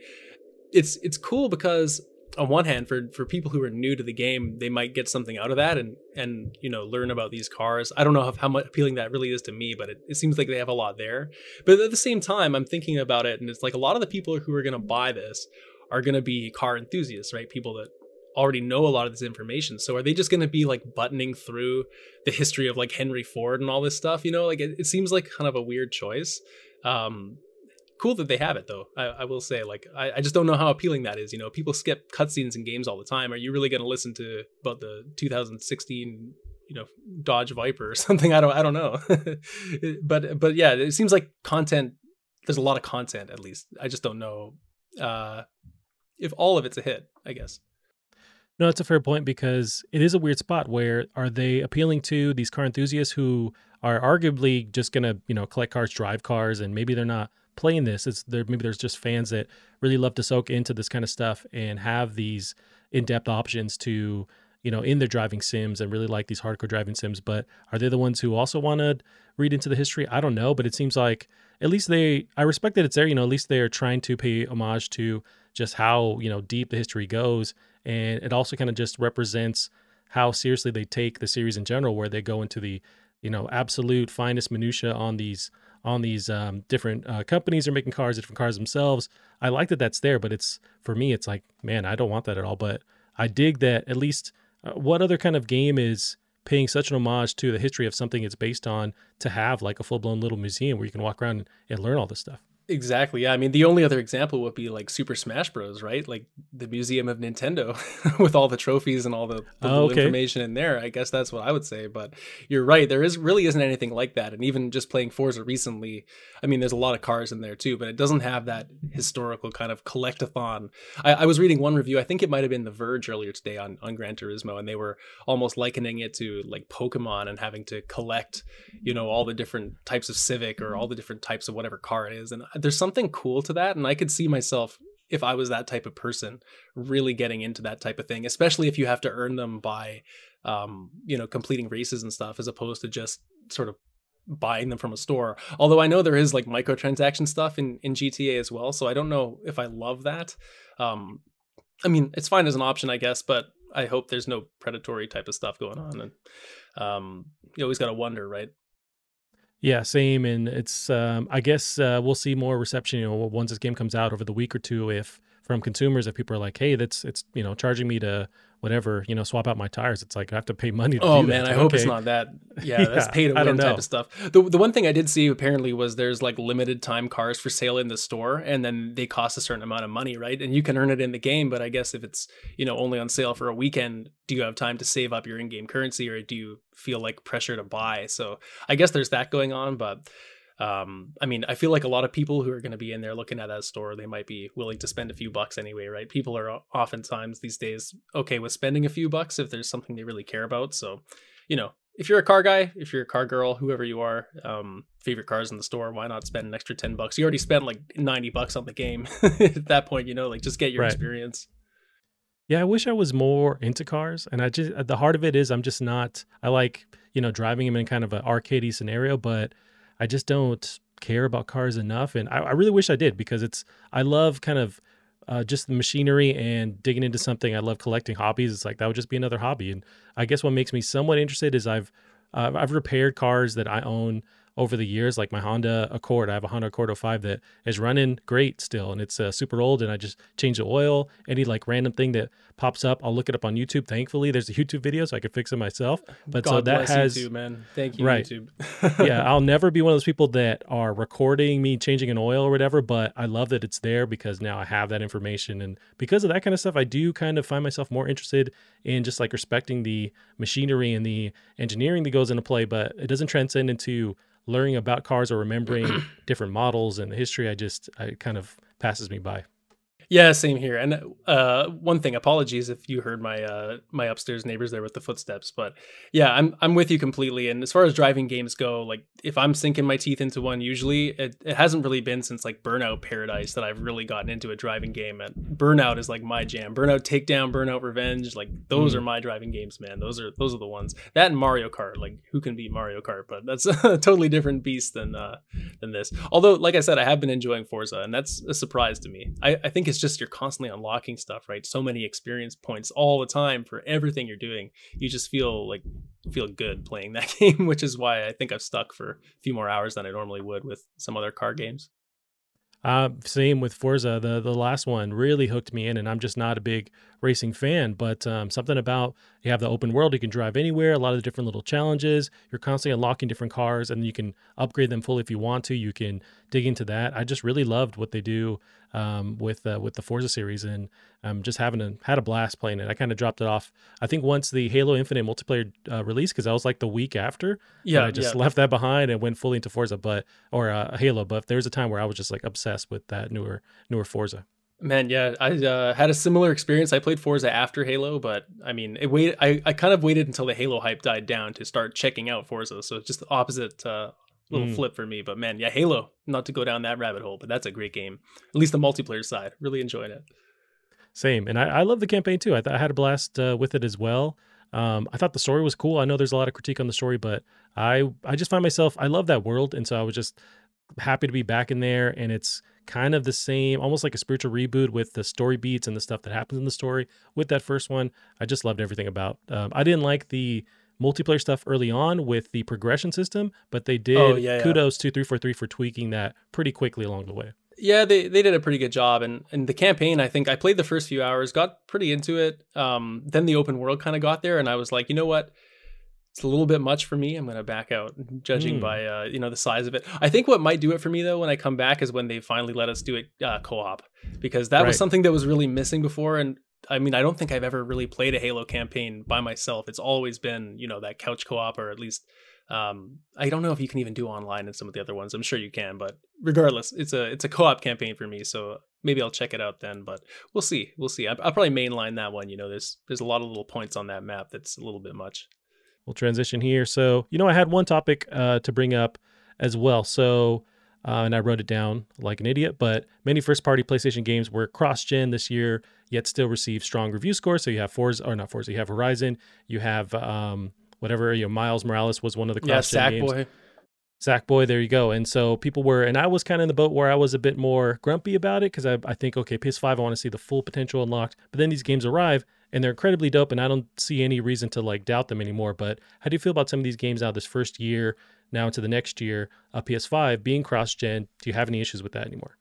it's it's cool because on one hand for for people who are new to the game they might get something out of that and and you know learn about these cars. I don't know how, how much appealing that really is to me but it, it seems like they have a lot there. But at the same time i'm thinking about it and it's like a lot of the people who are going to buy this are going to be car enthusiasts right? People that already know a lot of this information so are they just going to be like buttoning through the history of like henry ford and all this stuff you know like it, it seems like kind of a weird choice um cool that they have it though. I, I will say, like, I, I, just don't know how appealing that is. You know, people skip cutscenes in games all the time. Are you really going to listen to about the 2016, you know, Dodge Viper or [LAUGHS] something? I don't, I don't know. [LAUGHS] but, but yeah, it seems like content. There's a lot of content, at least. I just don't know uh, if all of it's a hit. I guess. No, it's a fair point because it is a weird spot where are they appealing to these car enthusiasts who are arguably just going to, you know, collect cars, drive cars, and maybe they're not playing this. It's there maybe there's just fans that really love to soak into this kind of stuff and have these in-depth options to you know in their driving sims and really like these hardcore driving sims. But are they the ones who also want to read into the history? I don't know but it seems like at least they i respect that it's there you know at least they're trying to pay homage to just how you know deep the history goes and it also kind of just represents how seriously they take the series in general where they go into the you know absolute finest minutia on these on these um, different uh, companies are making cars, different cars themselves. I like that that's there, but it's for me, it's like, man, I don't want that at all. But I dig that at least. Uh, what other kind of game is paying such an homage to the history of something it's based on to have like a full blown little museum where you can walk around and, and learn all this stuff? Exactly. Yeah. I mean, the only other example would be like Super Smash Bros. Right? Like the Museum of Nintendo [LAUGHS] with all the trophies and all the, the oh, okay. information in there. I guess that's what I would say. But you're right. There is really isn't anything like that. And even just playing Forza recently, I mean, there's a lot of cars in there too, but it doesn't have that historical kind of collectathon. I, I was reading one review. I think it might have been The Verge earlier today on on Gran Turismo, and they were almost likening it to like Pokemon and having to collect, you know, all the different types of Civic or all the different types of whatever car it is. And there's something cool to that and i could see myself if i was that type of person really getting into that type of thing especially if you have to earn them by um, you know completing races and stuff as opposed to just sort of buying them from a store. Although i know there is like microtransaction stuff in in gta as well so i don't know if i love that. Um, i mean it's fine as an option i guess but i hope there's no predatory type of stuff going on and um, you always got to wonder right yeah, same. And it's, um, I guess uh, we'll see more reception. You know, once this game comes out over the week or two, if from consumers, if people are like, "Hey, that's it's you know charging me to whatever, you know, swap out my tires. It's like I have to pay money to oh, man. I [LAUGHS] hope it's not that. Yeah, [LAUGHS] yeah that's pay to win type of stuff. The the one thing I did see apparently was there's like limited time cars for sale in the store and then they cost a certain amount of money, right? And you can earn it in the game, but I guess if it's, you know, only on sale for a weekend, do you have time to save up your in-game currency or do you feel like pressure to buy? So I guess there's that going on, but um, I mean, I feel like a lot of people who are going to be in there looking at that store, they might be willing to spend a few bucks anyway, right? People are oftentimes these days okay with spending a few bucks if there's something they really care about. So, you know, if you're a car guy, if you're a car girl, whoever you are, um, favorite cars in the store, why not spend an extra 10 bucks? You already spent like 90 bucks on the game [LAUGHS] at that point, you know, like just get your right. experience. Yeah, I wish I was more into cars. And I just, at the heart of it is, I'm just not, I like, you know, driving them in kind of an arcadey scenario, but I just don't care about cars enough. And I, I really wish I did because it's, I love kind of uh, just the machinery and digging into something. I love collecting hobbies. It's like that would just be another hobby. And I guess what makes me somewhat interested is I've, uh, I've repaired cars that I own over the years. Like my Honda Accord, I have a Honda Accord 05 that is running great still, and it's uh, super old. And I just change the oil. Any like random thing that pops up, I'll look it up on YouTube. Thankfully, there's a YouTube video, so I can fix it myself. But God so that has YouTube, man. Thank you, right. YouTube. [LAUGHS] yeah, [LAUGHS] I'll never be one of those people that are recording me changing an oil or whatever. But I love that it's there because now I have that information, and because of that kind of stuff, I do kind of find myself more interested in just like respecting the machinery and the engineering that goes into play. But it doesn't transcend into learning about cars or remembering different models and the history, I just it kind of passes me by. Yeah, same here. And uh, one thing, apologies if you heard my uh, my upstairs neighbors there with the footsteps, but yeah, I'm I'm with you completely. And as far as driving games go, like if I'm sinking my teeth into one, usually it, it hasn't really been since like Burnout Paradise that I've really gotten into a driving game. And Burnout is like my jam. Burnout Takedown, Burnout Revenge, like those mm. are my driving games, man. Those are those are the ones. That and Mario Kart, like who can beat Mario Kart? But that's [LAUGHS] a totally different beast than uh, than this. Although, like I said, I have been enjoying Forza, and that's a surprise to me. I, I think it's just you're constantly unlocking stuff, right? So many experience points all the time for everything you're doing. You just feel like feel good playing [LAUGHS] that game, which is why I think I've stuck for a few more hours than I normally would with some other car games. Uh, same with Forza. The the last one really hooked me in, and I'm just not a big racing fan. But um, something about you have the open world, you can drive anywhere. A lot of the different little challenges. You're constantly unlocking different cars, and you can upgrade them fully if you want to. You can dig into that. I just really loved what they do um, with uh, with the Forza series, and I'm just having a had a blast playing it. I kind of dropped it off. I think once the Halo Infinite multiplayer uh, release, because I was like the week after. Yeah, I just yeah. left that behind and went fully into Forza, but or uh, Halo. But there's a time where I was just like obsessed with that newer newer Forza. Man, yeah, I uh, had a similar experience. I played Forza after Halo, but I mean, it wait. I, I kind of waited until the Halo hype died down to start checking out Forza. So it's just the opposite uh, little mm. flip for me. But man, yeah, Halo. Not to go down that rabbit hole, but that's a great game. At least the multiplayer side, really enjoyed it. Same, and I, I love the campaign too. I, th- I had a blast uh, with it as well. Um, I thought the story was cool. I know there's a lot of critique on the story, but I I just find myself I love that world, and so I was just happy to be back in there. And it's kind of the same, almost like a spiritual reboot with the story beats and the stuff that happens in the story. With that first one, I just loved everything about. Um, I didn't like the multiplayer stuff early on with the progression system, but they did. Oh, yeah, kudos yeah. to 343 for tweaking that pretty quickly along the way. Yeah, they, they did a pretty good job. And, and the campaign, I think I played the first few hours, got pretty into it. Um, then the open world kind of got there, and I was like, you know what? It's a little bit much for me. I'm going to back out, judging mm. by uh, you know the size of it. I think what might do it for me though, when I come back, is when they finally let us do it uh, co-op, because that right. was something that was really missing before. And I mean, I don't think I've ever really played a Halo campaign by myself. It's always been, you know, that couch co-op or at least um, I don't know if you can even do online in some of the other ones. I'm sure you can, but regardless, it's a it's a co-op campaign for me. So maybe I'll check it out then. But we'll see. We'll see. I'll, I'll probably mainline that one. You know, there's there's a lot of little points on that map that's a little bit much. We'll transition here. So you know, I had one topic uh, to bring up as well. So uh, and I wrote it down like an idiot. But many first-party PlayStation games were cross-gen this year, yet still receive strong review scores. So you have Forza, or not Forza, you have Horizon, you have um, whatever. You know, Miles Morales was one of the cross-gen yeah, games. Sackboy, there you go. And so people were, and I was kind of in the boat where I was a bit more grumpy about it because I, I think, okay, PS5, I want to see the full potential unlocked. But then these games arrive and they're incredibly dope, and I don't see any reason to like doubt them anymore. But how do you feel about some of these games out this first year? now into the next year, uh, PS5 being cross gen. Do you have any issues with that anymore?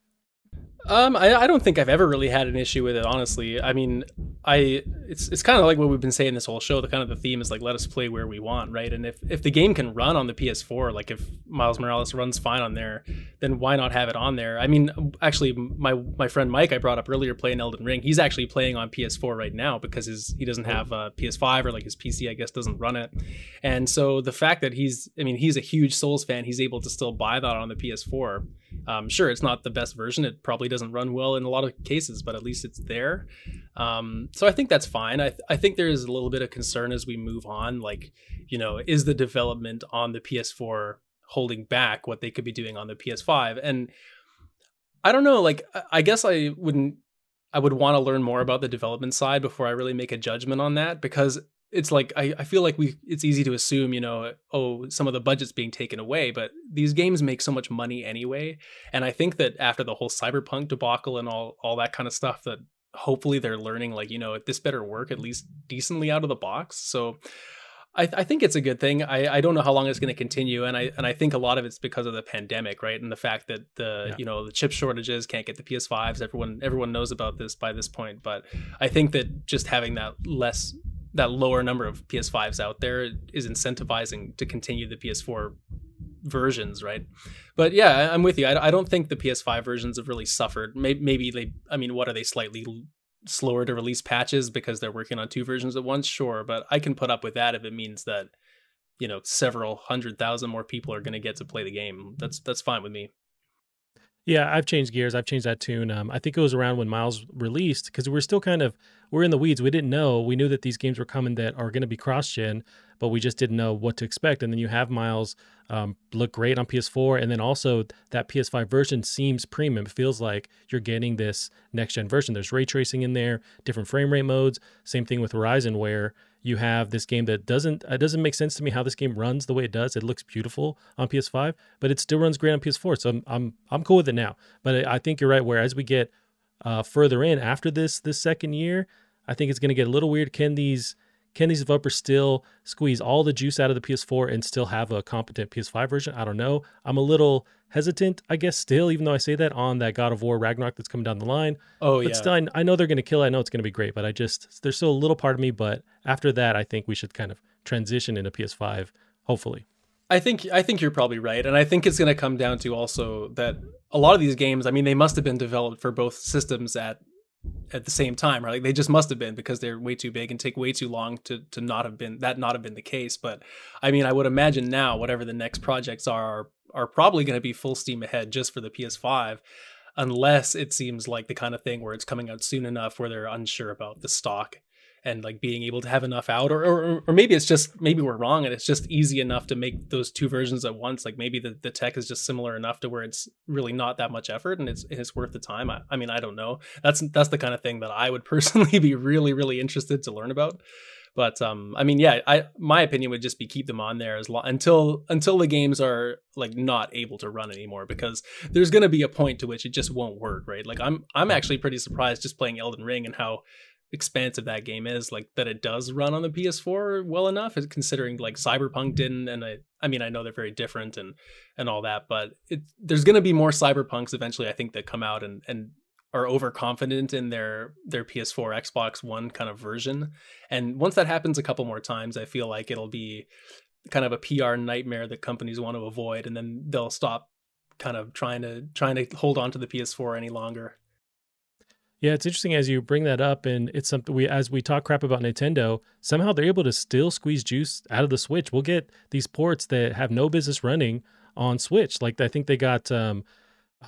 Um, I, I don't think I've ever really had an issue with it, honestly. I mean, I it's it's kind of like what we've been saying this whole show. The kind of the theme is like let us play where we want, right? And if if the game can run on the PS4, like if Miles Morales runs fine on there, then why not have it on there? I mean, actually, my my friend Mike I brought up earlier playing Elden Ring. He's actually playing on PS4 right now because his he doesn't have a PS5 or like his PC I guess doesn't run it. And so the fact that he's I mean he's a huge Souls fan, he's able to still buy that on the PS4 um, sure, it's not the best version. It probably doesn't run well in a lot of cases, but at least it's there. Um, so I think that's fine. I, th- I think there is a little bit of concern as we move on. Like, you know, is the development on the PS4 holding back what they could be doing on the PS5? And I don't know. Like, I guess I wouldn't. I would want to learn more about the development side before I really make a judgment on that because it's like I, I feel like we it's easy to assume you know oh some of the budget's being taken away but these games make so much money anyway and i think that after the whole cyberpunk debacle and all all that kind of stuff that hopefully they're learning like you know this better work at least decently out of the box so I, I, think it's a good thing. I, I don't know how long it's going to continue, and I and I think a lot of it's because of the pandemic, right? And the fact that the yeah. you know the chip shortages can't get the PS5s. Everyone everyone knows about this by this point, but I think that just having that less that lower number of PS5s out there is incentivizing to continue the PS4 versions, right? But yeah, I'm with you. I, I don't think the PS5 versions have really suffered. Maybe, maybe they. I mean, what are they slightly slower to release patches because they're working on two versions at once? Sure, but I can put up with that if it means that you know several hundred thousand more people are going to get to play the game. That's that's fine with me. Yeah, I've changed gears. I've changed that tune. Um, I think it was around when Miles released because we're still kind of we're in the weeds. We didn't know. We knew that these games were coming that are going to be cross gen, but we just didn't know what to expect. And then you have Miles um, look great on PS4, and then also that PS5 version seems premium. It feels like you're getting this next gen version. There's ray tracing in there, different frame rate modes. Same thing with Horizon, where you have this game that doesn't it doesn't make sense to me how this game runs the way it does. It looks beautiful on PS5, but it still runs great on PS4. So I'm I'm I'm cool with it now. But I think you're right. Where as we get uh, further in after this this second year, I think it's going to get a little weird. Can these can these developers still squeeze all the juice out of the PS4 and still have a competent PS5 version? I don't know. I'm a little hesitant, I guess, still, even though I say that on that God of War Ragnarok that's coming down the line. Oh, but yeah. still, I, I know they're going to kill it. I know it's going to be great, but I just, there's still a little part of me. But after that, I think we should kind of transition into PS5, hopefully. I think I think you're probably right, and I think it's going to come down to also that a lot of these games. I mean, they must have been developed for both systems at at the same time, right? Like they just must have been because they're way too big and take way too long to to not have been that not have been the case. But I mean, I would imagine now whatever the next projects are are, are probably going to be full steam ahead just for the PS5 unless it seems like the kind of thing where it's coming out soon enough where they're unsure about the stock and like being able to have enough out or, or or maybe it's just maybe we're wrong and it's just easy enough to make those two versions at once like maybe the, the tech is just similar enough to where it's really not that much effort and it's it's worth the time. I, I mean i don't know. That's that's the kind of thing that i would [LAUGHS] personally be really really interested to learn about. But um i mean yeah i my opinion would just be keep them on there as long until until the games are like not able to run anymore because there's going to be a point to which it just won't work right? Like i'm i'm actually pretty surprised just playing elden ring and how expansive that game is like that it does run on the ps4 well enough considering like cyberpunk didn't and i i mean i know they're very different and and all that but it, there's going to be more cyberpunks eventually i think that come out and and are overconfident in their their ps4 xbox one kind of version. And once that happens a couple more times i feel like it'll be kind of a pr nightmare that companies want to avoid and then they'll stop kind of trying to trying to hold on to the ps4 any longer yeah, it's interesting as you bring that up, and it's something we as we talk crap about Nintendo, somehow they're able to still squeeze juice out of the Switch. We'll get these ports that have no business running on Switch. Like I think they got um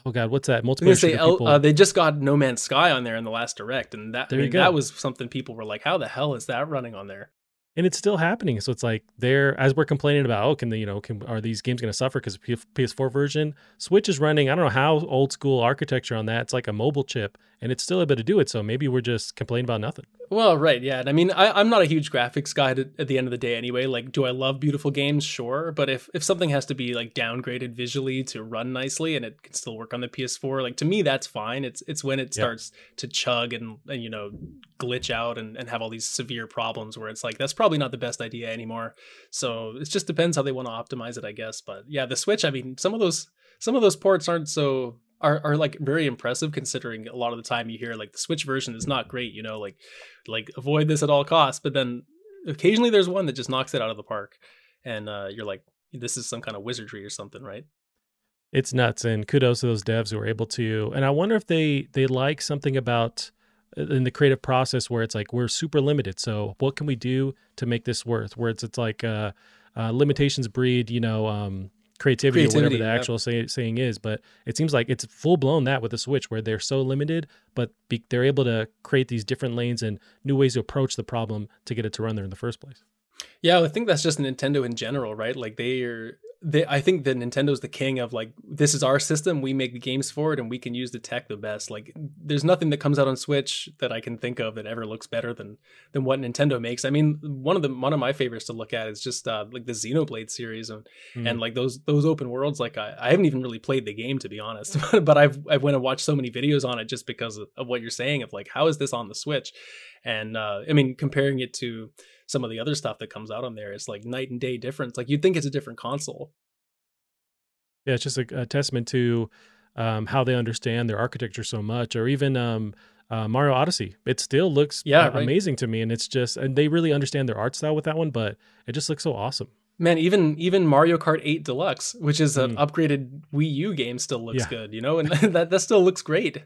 oh god, what's that? Multiple say, uh, they just got No Man's Sky on there in the last direct, and that I mean, that was something people were like, "How the hell is that running on there?" and it's still happening. So it's like there, as we're complaining about, oh, can the you know, can are these games going to suffer because PS4 version? Switch is running. I don't know how old school architecture on that. It's like a mobile chip, and it's still able to do it. So maybe we're just complaining about nothing. Well, right, yeah. I mean, I, am not a huge graphics guy to, at the end of the day, anyway. Like, do I love beautiful games? Sure, but if if something has to be like downgraded visually to run nicely and it can still work on the PS4, like to me, that's fine. It's it's when it starts yep. to chug and, and you know glitch out and, and have all these severe problems where it's like that's probably not the best idea anymore. So it just depends how they want to optimize it, I guess. But yeah, the Switch. I mean, some of those some of those ports aren't so are, are like very impressive considering a lot of the time you hear like the switch version is not great you know like like avoid this at all costs but then occasionally there's one that just knocks it out of the park and uh, you're like this is some kind of wizardry or something right? It's nuts and kudos to those devs who are able to and i wonder if they they like something about uh, in the creative process where it's like we're super limited so what can we do to make this worth? Where it's it's like uh, uh limitations breed you know um creativity, creativity or whatever the actual say, saying is. But it seems like it's full blown that with the Switch, where they're so limited, but be, they're able to create these different lanes and new ways to approach the problem to get it to run there in the first place. Yeah, I think that's just Nintendo in general, right? Like they are they, I think that Nintendo's the king of like this is our system. We make the games for it, and we can use the tech the best. Like, there's nothing that comes out on Switch that I can think of that ever looks better than than what Nintendo makes. I mean, one of the one of my favorites to look at is just uh, like the Xenoblade series and mm. and like those those open worlds. Like, I, I haven't even really played the game to be honest, [LAUGHS] but I've I've went and watched so many videos on it just because of, of what you're saying of like how is this on the Switch, And uh, I mean, comparing it to some of the other stuff that comes out on there, it's like night and day difference. Like you'd think it's a different console. Yeah, it's just a, a testament to um, how they understand their architecture so much, or even um, uh, Mario Odyssey. It still looks yeah, uh, right. amazing to me, and it's just and they really understand their art style with that one, but it just looks so awesome. Man, even even Mario Kart 8 Deluxe, which is an mm. upgraded Wii U game, still looks yeah. good, you know, and [LAUGHS] that that still looks great.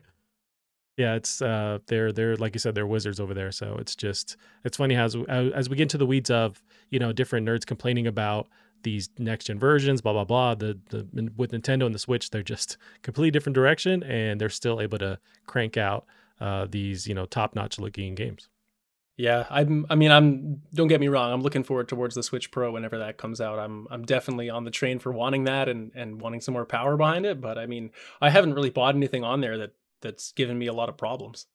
Yeah, it's uh, they're they're like you said, they're wizards over there. So it's just it's funny how as, as we get into the weeds of you know different nerds complaining about these next gen versions, blah blah blah. The the with Nintendo and the Switch, they're just [LAUGHS] completely different direction, and they're still able to crank out uh, these you know top notch looking games. Yeah, I'm. I mean, I'm. Don't get me wrong. I'm looking forward towards the Switch Pro whenever that comes out. I'm. I'm definitely on the train for wanting that and and wanting some more power behind it. But I mean, I haven't really bought anything on there that that's given me a lot of problems.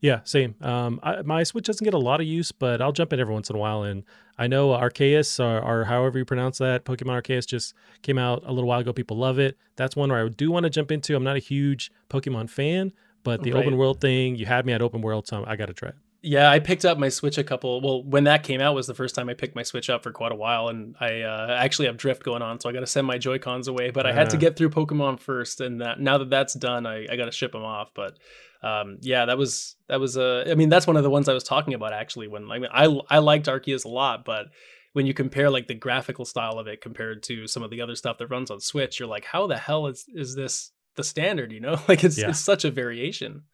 Yeah, same. Um, I, my Switch doesn't get a lot of use, but I'll jump in every once in a while. And I know Arceus, or, or however you pronounce that, Pokemon Arceus just came out a little while ago. People love it. That's one where I do want to jump into. I'm not a huge Pokemon fan, but the right. open world thing, you had me at open world, so I got to try it. Yeah, I picked up my Switch a couple. Well, when that came out was the first time I picked my Switch up for quite a while, and I uh, actually have drift going on, so I got to send my Joy Cons away. But I had to get through Pokemon first, and that, now that that's done, I, I got to ship them off. But um, yeah, that was that was a. Uh, I mean, that's one of the ones I was talking about actually. When I mean, I I liked Arceus a lot, but when you compare like the graphical style of it compared to some of the other stuff that runs on Switch, you're like, how the hell is is this the standard? You know, [LAUGHS] like it's yeah. it's such a variation.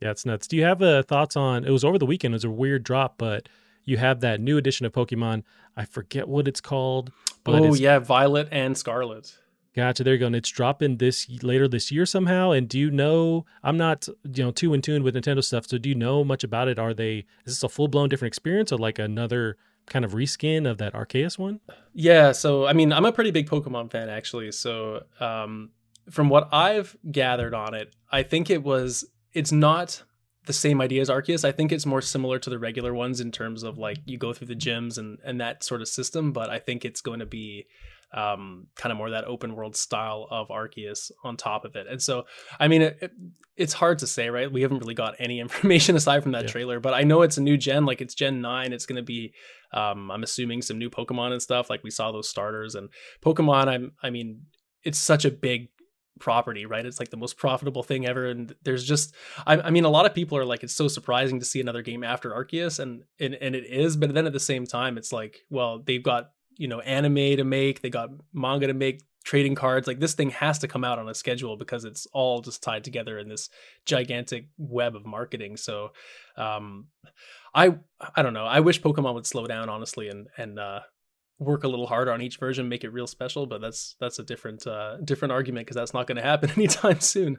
Yeah, it's nuts. Do you have uh, thoughts on? It was over the weekend. It was a weird drop, but you have that new edition of Pokemon. I forget what it's called. But oh yeah, Violet and Scarlet. Gotcha. There you go. And it's dropping this later this year somehow. And do you know? I'm not you know too in tune with Nintendo stuff. So do you know much about it? Are they? Is this a full blown different experience or like another kind of reskin of that Arceus one? Yeah. So I mean, I'm a pretty big Pokemon fan actually. So um, from what I've gathered on it, I think it was. It's not the same idea as Arceus. I think it's more similar to the regular ones in terms of like you go through the gyms and and that sort of system. But I think it's going to be um, kind of more that open world style of Arceus on top of it. And so, I mean, it, it, it's hard to say, right? We haven't really got any [LAUGHS] information aside from that yeah. trailer, but I know it's a new gen, like it's Gen 9. It's going to be, um, I'm assuming some new Pokemon and stuff. Like we saw those starters and Pokemon. I'm, I mean, it's such a big property, right? It's like the most profitable thing ever. And there's just, I, I, mean, a lot of people are like, it's so surprising to see another game after Arceus, and, and and it is. But then at the same time, it's like, well, they've got you know anime to make they got manga to make trading cards like this thing has to come out on a schedule because it's all just tied together in this gigantic web of marketing so um i i don't know i wish pokemon would slow down honestly and and uh work a little harder on each version make it real special but that's that's a different uh different argument because that's not going to happen [LAUGHS] anytime soon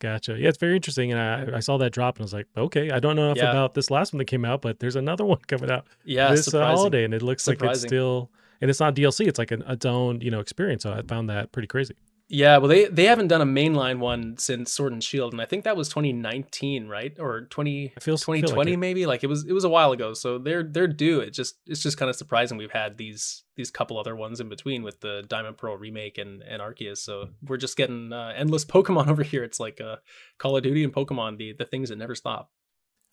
Gotcha. Yeah, it's very interesting. And I, I saw that drop and I was like, okay, I don't know enough yeah. about this last one that came out, but there's another [LAUGHS] one coming out yeah, this uh, holiday. And it looks surprising. like it's still, and it's not DLC, it's like an, its own, you know, experience. So I found that pretty crazy. Yeah, well, they they haven't done a mainline one since Sword and Shield, and I think that was 2019, right, or 20 feels, 2020 like maybe. Like it was it was a while ago, so they're they're due. It just it's just kind of surprising we've had these these couple other ones in between with the Diamond Pearl remake and and Arceus. So we're just getting uh, endless [LAUGHS] Pokemon over here. It's like uh, Call of Duty and Pokemon, the the things that never stop.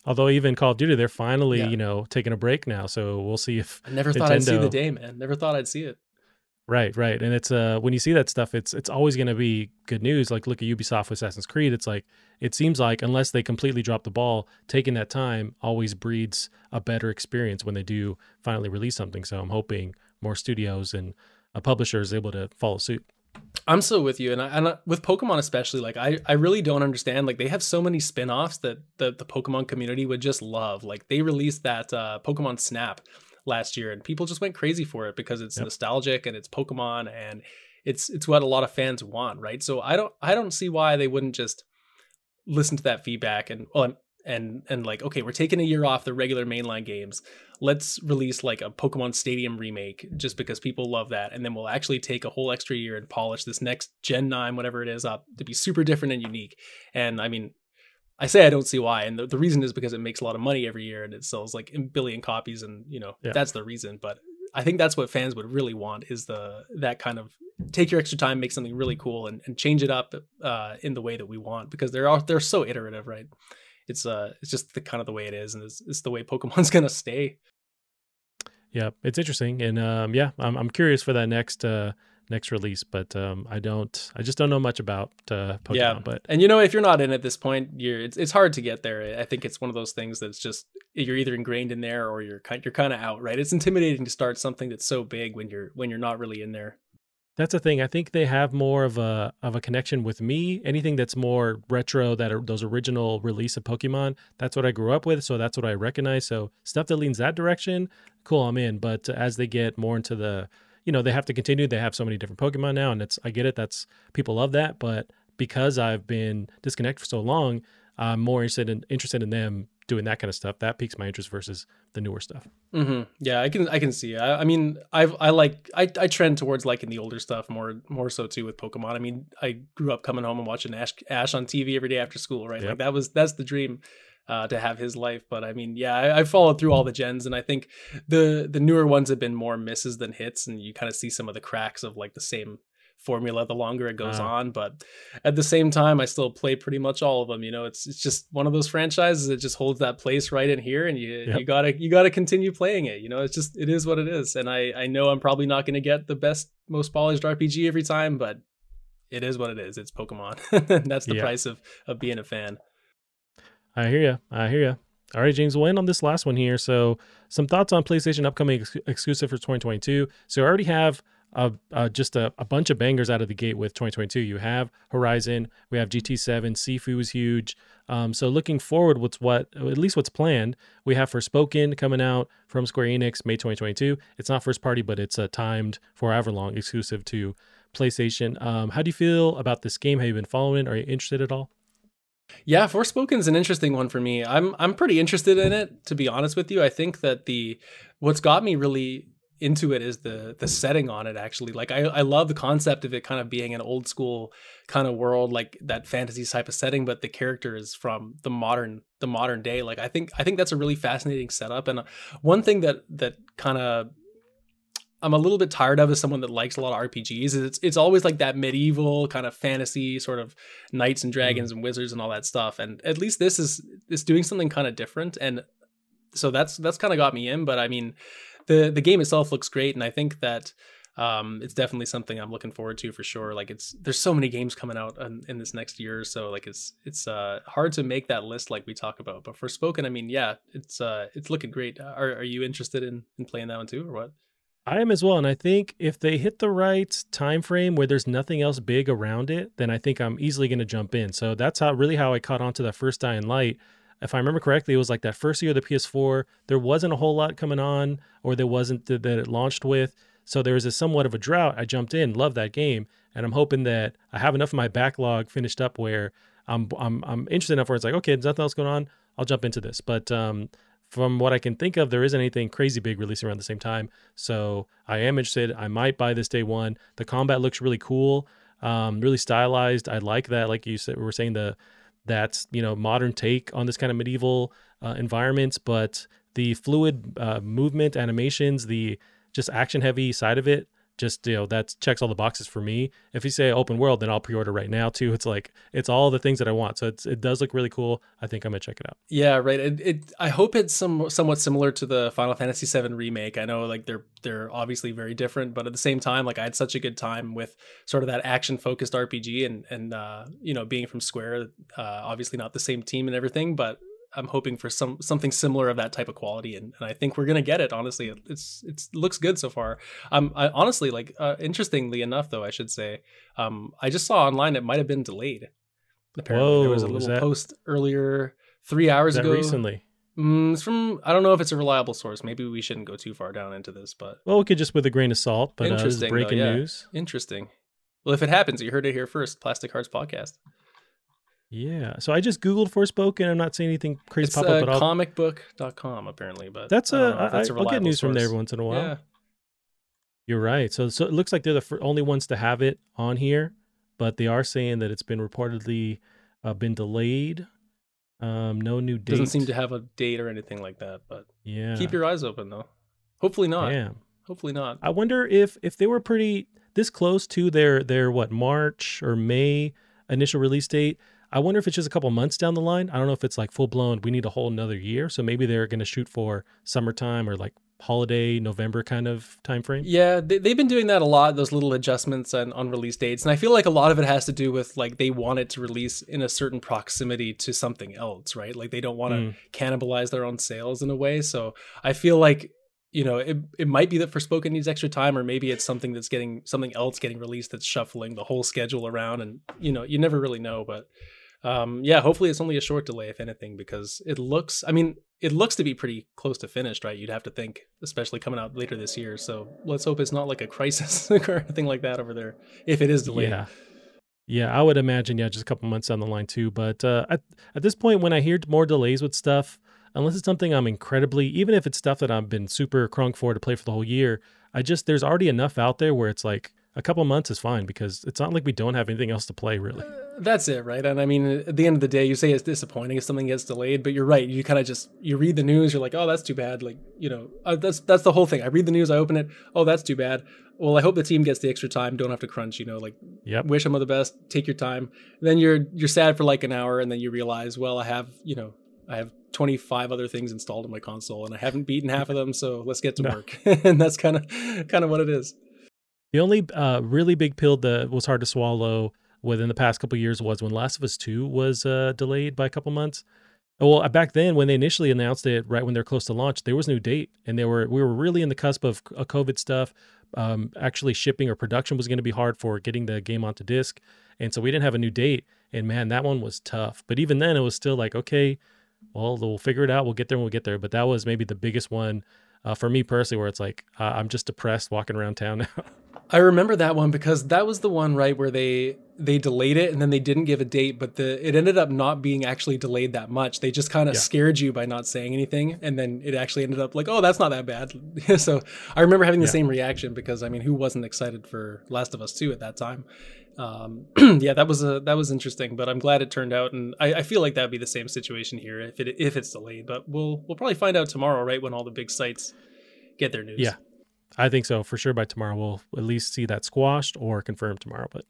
Although even Call of Duty, they're finally yeah. you know taking a break now, so we'll see if I never Nintendo... thought I'd see the day, man. Never thought I'd see it. Right, right. And it's uh when you see that stuff, it's it's always gonna be good news. Like look at Ubisoft with Assassin's Creed. It's like it seems like unless they completely drop the ball, taking that time always breeds a better experience when they do finally release something. So I'm hoping more studios and a publisher is able to follow suit. I'm so with you, and I, and I, with Pokemon especially, like I, I really don't understand. Like they have so many spin-offs that the the Pokemon community would just love. Like they released that uh, Pokemon Snap, last year, and people just went crazy for it because it's yep. nostalgic and it's Pokemon and it's it's what a lot of fans want, right? So I don't I don't see why they wouldn't just listen to that feedback and well and and like okay, we're taking a year off the regular mainline games. Let's release like a Pokemon Stadium remake just because people love that, and then we'll actually take a whole extra year and polish this next Gen Nine, whatever it is, up to be super different and unique. And I mean, I say I don't see why, and the, the reason is because it makes a lot of money every year and it sells like a billion copies, and you know yeah. that's the reason. But I think that's what fans would really want is the that kind of take your extra time, make something really cool, and, and change it up uh, in the way that we want because they're all, they're so iterative, right? it's uh it's just the kind of the way it is, and it's, it's the way Pokemon's [LAUGHS] gonna stay. Yeah, it's interesting, and um, yeah, I'm I'm curious for that next uh next release, but um, I don't, I just don't know much about uh, Pokemon. Yeah, but and you know, if you're not in at this point, you're it's it's hard to get there. I think it's one of those things that's just you're either ingrained in there or you're kind you're kind of out. Right? It's intimidating to start something that's so big when you're when you're not really in there. That's the thing. I think they have more of a of a connection with me. Anything that's more retro, that are those original release of Pokemon, that's what I grew up with. So that's what I recognize. So stuff that leans that direction, cool, I'm in. But as they get more into the you know, they have to continue. They have so many different Pokemon now, and it's I get it. That's people love that, but because I've been disconnected for so long, I'm more interested in interested in them doing that kind of stuff. That piques my interest versus the newer stuff. Mm-hmm. Yeah, I can I can see. I, I mean, I've I like I, I trend towards liking the older stuff more more so too with Pokemon. I mean, I grew up coming home and watching Ash Ash on TV every day after school, right? Yep. Like that was that's the dream uh, to have his life. But I mean, yeah, I, I, followed through all the gens, and I think the the newer ones have been more misses than hits, and you kind of see some of the cracks of like the same formula the longer it goes uh, on. But at the same time, I still play pretty much all of them. You know, it's it's just one of those franchises that just holds that place right in here, and you yep. you gotta you gotta continue playing it. You know, it's just it is what it is, and I I know I'm probably not gonna get the best most polished RPG every time, but it is what it is. It's Pokemon. [LAUGHS] That's the price of of being a fan. I hear you. I hear you. All right, James, we'll end on this last one here. So, some thoughts on PlayStation upcoming ex- exclusive for 2022. So, I already have a, just a, a, bunch of bangers out of the gate with 2022. You have Horizon, we have GT7, Sifu is huge. Um, so, looking forward, what's what at least what's planned? We have Forspoken coming out from Square Enix May 2022. It's not first party, but it's timed for long exclusive to PlayStation. Um, how do you feel about this game? Have you been following? Are you interested at all? Yeah, Forspoken is an interesting one for me. I'm I'm pretty interested in it to be honest with you. I think that the what's got me really into it is the the setting on it actually. Like I I love the concept of it kind of being an old school kind of world like that fantasy type of setting but the character is from the modern the modern day. Like I think I think that's a really fascinating setup and uh, one thing that that kind of I'm a little bit tired of as someone that likes a lot of RPGs is it's it's always like that medieval kind of fantasy sort of knights and dragons mm. and wizards and all that stuff. And at least this is is doing something kind of different. And so that's that's kind of got me in. But I mean, the the game itself looks great, and I think that um, it's definitely something I'm looking forward to for sure. Like it's there's so many games coming out in, in this next year, so like it's it's uh, hard to make that list like we talk about. But Forspoken, I mean, yeah, it's uh, it's looking great. Are are you interested in in playing that one too, or what? I am as well, and I think if they hit the right time frame where there's nothing else big around it, then I think I'm easily going to jump in. So that's how really how I caught on to that first Dying Light. If I remember correctly, it was like that first year of the PS4. There wasn't a whole lot coming on, or there wasn't that it launched with. So there was a somewhat of a drought. I jumped in, loved that game, and I'm hoping that I have enough of my backlog finished up where I'm I'm I'm interested enough where it's like, okay, there's nothing else going on. I'll jump into this. But um, from what I can think of, there isn't anything crazy big releasing around the same time. So I am interested. I might buy this day one. The combat looks really cool, um, really stylized. I like that. Like you said, we were saying the that's you know modern take on this kind of medieval uh, environments, but the fluid uh, movement animations, the just action heavy side of it just you know that checks all the boxes for me. If you say open world then i'll pre-order right now too. It's like it's all the things that i want. So it's, it does look really cool. I think i'm gonna check it out. Yeah right. It, it i hope it's some somewhat similar to the final fantasy 7 remake. I know like they're they're obviously very different but at the same time like i had such a good time with sort of that action focused rpg and and uh you know being from square uh obviously not the same team and everything but I'm hoping for some something similar of that type of quality, and, and I think we're gonna get it. Honestly, it's it's looks good so far. Um, I honestly like. Uh, interestingly enough, though, I should say, um, I just saw online it might have been delayed. Apparently, Whoa, there was a little that, post earlier three hours ago. Recently, mm, it's from I don't know if it's a reliable source. Maybe we shouldn't go too far down into this, but well, we could just with a grain of salt. But uh, interesting, uh, breaking though, yeah. news. Interesting. Well, if it happens, you heard it here first. Plastic Hearts podcast. Yeah. So I just Googled Forspoken. And I'm not seeing anything crazy it's, pop up, uh, but comicbook.com apparently, but that's a, that's a I'll get news source. from there every once in a while. Yeah. You're right. So, so it looks like they're the only ones to have it on here, but they are saying that it's been reportedly uh, been delayed. Um, no new date. Doesn't seem to have a date or anything like that, but yeah. Keep your eyes open though. Hopefully not. Yeah. Hopefully not. I wonder if if they were pretty this close to their their what March or May initial release date. I wonder if it's just a couple months down the line. I don't know if it's like full blown. We need a whole another year, so maybe they're going to shoot for summertime or like holiday November kind of time frame. Yeah, they, have been doing that a lot. Those little adjustments on, on release dates, and I feel like a lot of it has to do with like they want it to release in a certain proximity to something else, right? Like they don't want to mm. cannibalize their own sales in a way. So I feel like you know it, it might be that Forspoken needs extra time, or maybe it's something that's getting something else getting released that's shuffling the whole schedule around, and you know you never really know, but um, yeah, hopefully it's only a short delay, if anything, because it looks. I mean, it looks to be pretty close to finished, right? You'd have to think, especially coming out later this year. So let's hope it's not like a crisis [LAUGHS] or anything like that over there, if it is delayed. Yeah. Yeah, I would imagine, yeah, just a couple months down the line too. But uh, at, at this point, when I hear more delays with stuff, unless it's something I'm incredibly, even if it's stuff that I've been super crunk for to play for the whole year, I just, there's already enough out there where it's like a couple months is fine because it's not like we don't have anything else to play really. Uh, that's it, right? And I mean, at the end of the day, you say it's disappointing if something gets delayed, but you're right. You kind of just you read the news, you're like, oh, that's too bad. Like, you know, uh, that's that's the whole thing. I read the news, I open it, oh, that's too bad. Well, I hope the team gets the extra time, don't have to crunch. You know, like, yep. wish them all the best, take your time. then you're you're sad for like an hour, and then you realize, well, I have you know, I have 25 other things installed on my console, and I haven't beaten half of them, so let's get to no. work. [LAUGHS] and that's kind of kind of what it is. The only uh, really big pill that was hard to swallow within the past couple years was when Last of Us 2 was uh, delayed by a couple months. Well, uh, back then when they initially announced it, right when they're close to launch, there was no date, and they were we were really in the cusp of COVID stuff. Um, actually, shipping or production was going to be hard for getting the game onto disc, and so we didn't have a new date. And man, that one was tough. But even then, it was still like, okay, well, we'll figure it out. We'll get there when we get there. But that was maybe the biggest one uh, for me personally, where it's like uh, I'm just depressed walking around town now. [LAUGHS] I remember that one because that was the one right where they they delayed it and then they didn't give a date, but the it ended up not being actually delayed that much. They just kind of yeah. scared you by not saying anything, and then it actually ended up like, oh, that's not that bad. [LAUGHS] so I remember having the yeah. same reaction because I mean, who wasn't excited for Last of Us Two at that time? Um, [CLEARS THROAT] yeah, that was a that was interesting, but I'm glad it turned out, and I, I feel like that'd be the same situation here if it if it's delayed. But we'll we'll probably find out tomorrow, right, when all the big sites get their news. Yeah, I think so for sure. By tomorrow, we'll at least see that squashed or confirmed tomorrow. But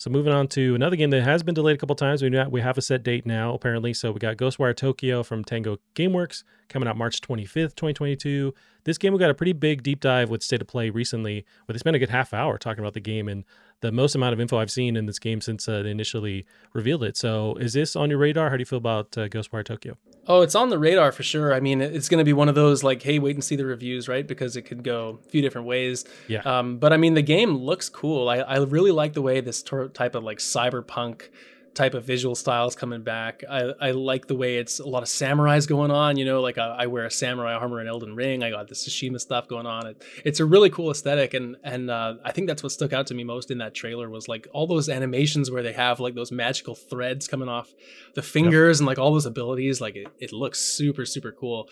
so moving on to another game that has been delayed a couple times. We we have a set date now apparently. So we got Ghostwire Tokyo from Tango GameWorks coming out March 25th, 2022. This game we got a pretty big deep dive with State of Play recently, where they spent a good half hour talking about the game and the most amount of info I've seen in this game since uh, they initially revealed it. So, is this on your radar? How do you feel about uh, Ghostwire Tokyo? Oh, it's on the radar for sure. I mean, it's going to be one of those like, hey, wait and see the reviews, right? Because it could go a few different ways. Yeah. Um, but I mean, the game looks cool. I, I really like the way this type of like cyberpunk type of visual styles coming back. I, I like the way it's a lot of samurais going on. You know, like I, I wear a samurai armor in Elden Ring. I got the Tsushima stuff going on. It, it's a really cool aesthetic, and and uh, I think that's what stuck out to me most in that trailer was like all those animations where they have like those magical threads coming off the fingers yep. and like all those abilities. Like it, it looks super super cool.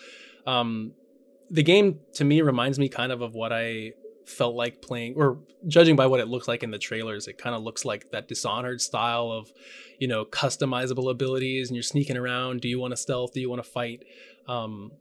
Um, the game to me reminds me kind of of what I felt like playing or judging by what it looks like in the trailers it kind of looks like that dishonored style of you know customizable abilities and you're sneaking around do you want to stealth do you want to fight um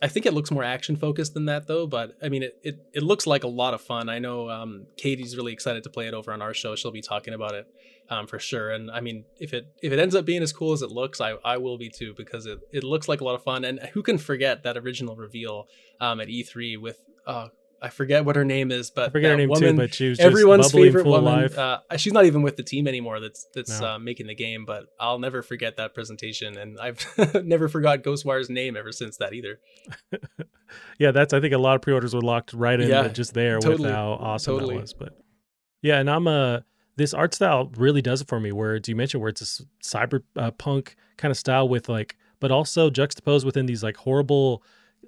I think it looks more action focused than that though, but I mean it, it, it looks like a lot of fun. I know um, Katie's really excited to play it over on our show. She'll be talking about it um, for sure. And I mean if it if it ends up being as cool as it looks, I, I will be too because it, it looks like a lot of fun. And who can forget that original reveal um, at E3 with uh, I forget what her name is, but I forget her name woman, too. But she was everyone's favorite woman. Uh, she's not even with the team anymore. That's that's no. uh, making the game. But I'll never forget that presentation, and I've [LAUGHS] never forgot Ghostwire's name ever since that either. [LAUGHS] yeah, that's. I think a lot of pre-orders were locked right in yeah, just there totally, with how awesome totally. that was. But yeah, and I'm a uh, this art style really does it for me. Where do you mentioned where it's a cyberpunk uh, kind of style with like, but also juxtaposed within these like horrible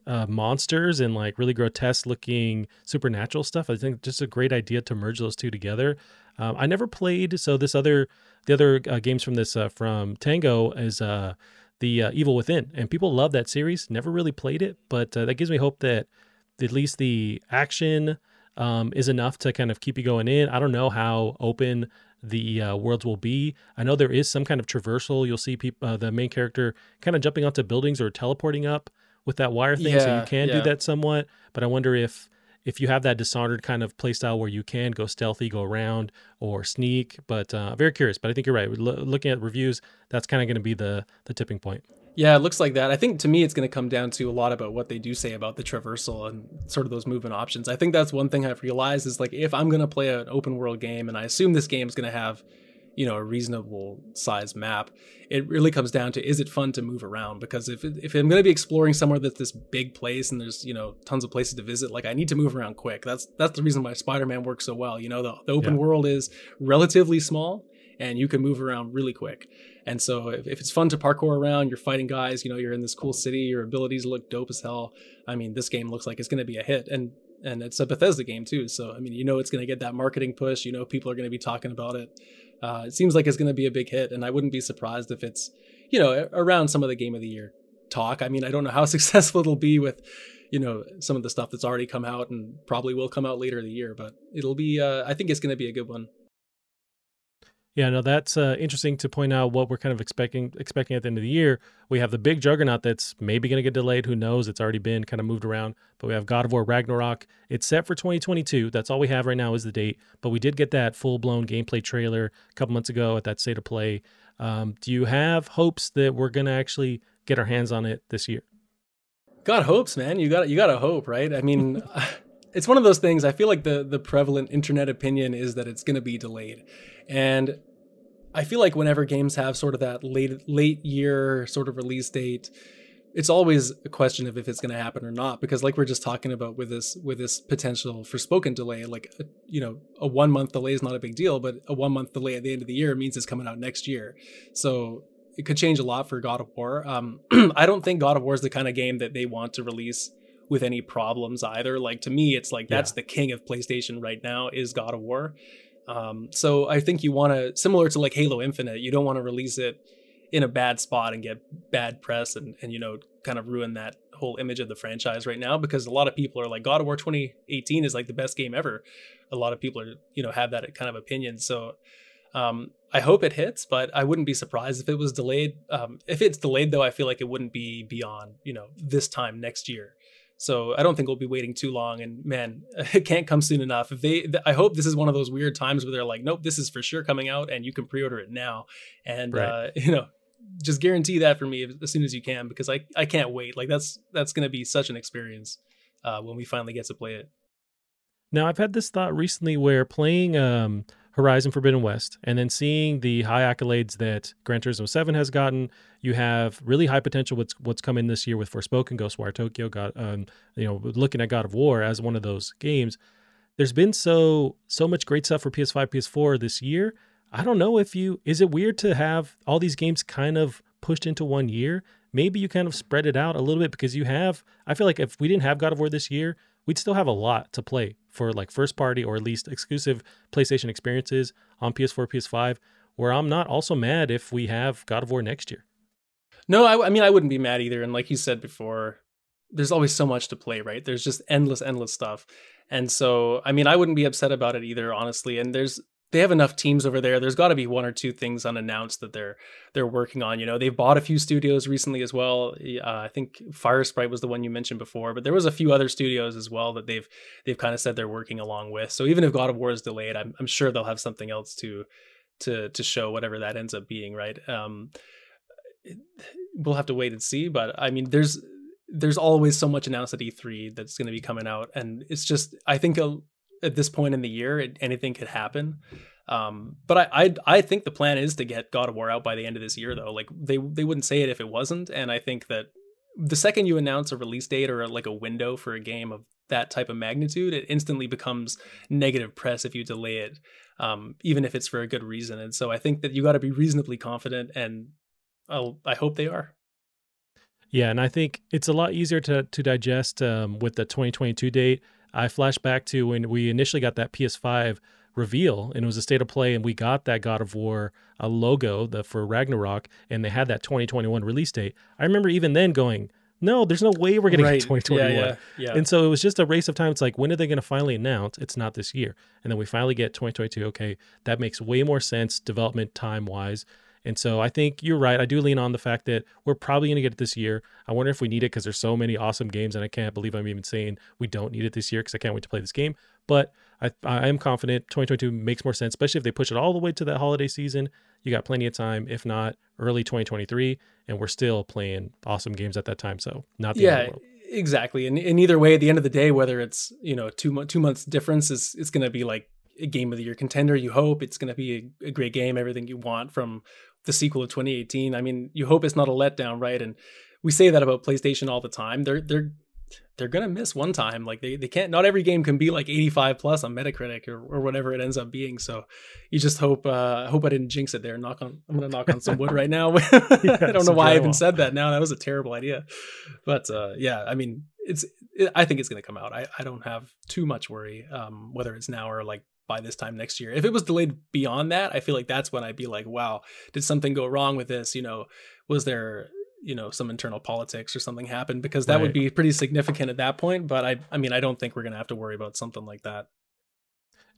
uh, monsters and like really grotesque looking supernatural stuff. I think just a great idea to merge those two together. Um, I never played so this other the other uh, games from this uh, from Tango is uh, the uh, Evil Within, and people love that series. Never really played it, but uh, that gives me hope that at least the action um, is enough to kind of keep you going in. I don't know how open the uh, worlds will be. I know there is some kind of traversal. You'll see people, uh, the main character kind of jumping onto buildings or teleporting up with that wire thing, yeah, so you can yeah. do that somewhat. But I wonder if if you have that dishonored kind of playstyle where you can go stealthy, go around, or sneak. But uh, very curious. But I think you're right. looking at reviews, that's kind of going to be the the tipping point. Yeah, it looks like that. I think to me, it's going to come down to a lot about what they do say about the traversal and sort of those movement options. I think that's one thing I've realized is like if I'm going to play an open world game, and I assume this game is going to have you know a reasonable size map it really comes down to is it fun to move around because if if i'm going to be exploring somewhere that's this big place and there's you know tons of places to visit like i need to move around quick that's that's the reason why spider-man works so well you know the, the open yeah. world is relatively small and you can move around really quick and so if, if it's fun to parkour around you're fighting guys you know you're in this cool city your abilities look dope as hell i mean this game looks like it's going to be a hit and and it's a Bethesda game too. So I mean, you know, it's going to get that marketing push. You know, people are going to be talking about it. Uh, it seems like it's going to be a big hit, and I wouldn't be surprised if it's, you know, around some of the game of the year talk. I mean, I don't know how [LAUGHS] successful it'll be with, you know, some of the stuff that's already come out and probably will come out later in the year, but it'll be. Uh, I think it's going to be a good one. Yeah, no, that's uh, interesting to point out what we're kind of expecting expecting at the end of the year. We have the big juggernaut that's maybe going to get delayed. Who knows? It's already been kind of moved around. But we have God of War Ragnarok. It's set for 2022. That's all we have right now is the date. But we did get that full blown gameplay trailer a couple months ago at that state of play. Um, do you have hopes that we're going to actually get our hands on it this year? God hopes, man. You got you got to hope, right? I mean. [LAUGHS] it's one of those things. I feel like the the prevalent internet opinion is that it's going to be delayed, and I feel like whenever games have sort of that late late year sort of release date, it's always a question of if it's going to happen or not. Because like we're just talking about with this with this potential Forspoken delay, like a, you know a one month delay is not a big deal, but a one month delay at the end of the year means it's coming out next year. So it could change a lot for God of War. Um, [CLEARS THROAT] I don't think God of War is the kind of game that they want to release with any problems either. Like to me, it's like that's the king of PlayStation right now is God of War. Um, so I think you want to similar to like Halo Infinite, you don't want to release it in a bad spot and get bad press and and you know kind of ruin that whole image of the franchise right now because a lot of people are like God of War 2018 is like the best game ever. A lot of people are you know have that kind of opinion. So um, I hope it hits, but I wouldn't be surprised if it was delayed. Um, if it's delayed, though, I feel like it wouldn't be beyond you know this time next year. So I don't think we'll be waiting too long. And man, [LAUGHS] it can't come soon enough. If they, I hope this is one of those weird times where they're like, nope, this is for sure coming out, and you can pre-order it now. And right. uh, [LAUGHS] you know, just guarantee that for me as soon as you can because I I can't wait. Like that's that's going to be such an experience uh, when we finally get to play it. Now I've had this thought recently where playing um, Horizon Forbidden West, and then seeing the high accolades that Gran Turismo 7 has gotten. You have really high potential what's what's coming this year with Forspoken, Ghostwire Tokyo, got um, you know, looking at God of War as one of those games. There's been so so much great stuff for PS5, PS4 this year. I don't know if you is it weird to have all these games kind of pushed into one year? Maybe you kind of spread it out a little bit because you have I feel like if we didn't have God of War this year, we'd still have a lot to play for like first party or at least exclusive PlayStation experiences on PS4, PS5, where I'm not also mad if we have God of War next year. No, I, I mean, I wouldn't be mad either. And like you said before, there's always so much to play, right? There's just endless, endless stuff. And so, I mean, I wouldn't be upset about it either, honestly. And there's they have enough teams over there. There's got to be one or two things unannounced that they're they're working on. You know, they've bought a few studios recently as well. Uh, I think Firesprite was the one you mentioned before, but there was a few other studios as well that they've they've kind of said they're working along with. So even if God of War is delayed, I'm I'm sure they'll have something else to to to show whatever that ends up being. Right. Um, we'll have to wait and see. But I mean, there's there's always so much announced at E3 that's going to be coming out, and it's just I think a, at this point in the year, anything could happen. Um, but I, I I think the plan is to get God of War out by the end of this year, though. Like they they wouldn't say it if it wasn't, and I think that the second you announce a release date or like a window for a game of that type of magnitude, it instantly becomes negative press if you delay it, um, even if it's for a good reason. And so I think that you got to be reasonably confident, and I'll, I hope they are. Yeah, and I think it's a lot easier to to digest um, with the 2022 date I flash back to when we initially got that PS5 reveal and it was a state of play and we got that God of War a logo the, for Ragnarok and they had that 2021 release date. I remember even then going, no, there's no way we're getting right. 2021. Yeah, yeah, yeah. And so it was just a race of time. It's like, when are they going to finally announce it's not this year? And then we finally get 2022. Okay, that makes way more sense development time wise. And so I think you're right. I do lean on the fact that we're probably going to get it this year. I wonder if we need it because there's so many awesome games, and I can't believe I'm even saying we don't need it this year because I can't wait to play this game. But I, I am confident 2022 makes more sense, especially if they push it all the way to that holiday season. You got plenty of time, if not early 2023, and we're still playing awesome games at that time. So not the yeah, end of the. Exactly, and, and either way, at the end of the day, whether it's you know two two months difference is it's going to be like a game of the year contender. You hope it's going to be a, a, great game, everything you want from the sequel of 2018. I mean, you hope it's not a letdown, right? And we say that about PlayStation all the time. They're they're they're gonna miss one time. Like they, they can't. Not every game can be like 85 plus on Metacritic or, or whatever it ends up being. So you just hope. uh hope I didn't jinx it there. Knock on. I'm gonna knock on some wood right now. [LAUGHS] yeah, I don't know why I even said that. Now that was a terrible idea. But uh yeah, I mean, it's. It, I think it's gonna come out. I I don't have too much worry. Um, whether it's now or like by this time next year. If it was delayed beyond that, I feel like that's when I'd be like, wow, did something go wrong with this? You know, was there you know some internal politics or something happen because that right. would be pretty significant at that point but i i mean i don't think we're going to have to worry about something like that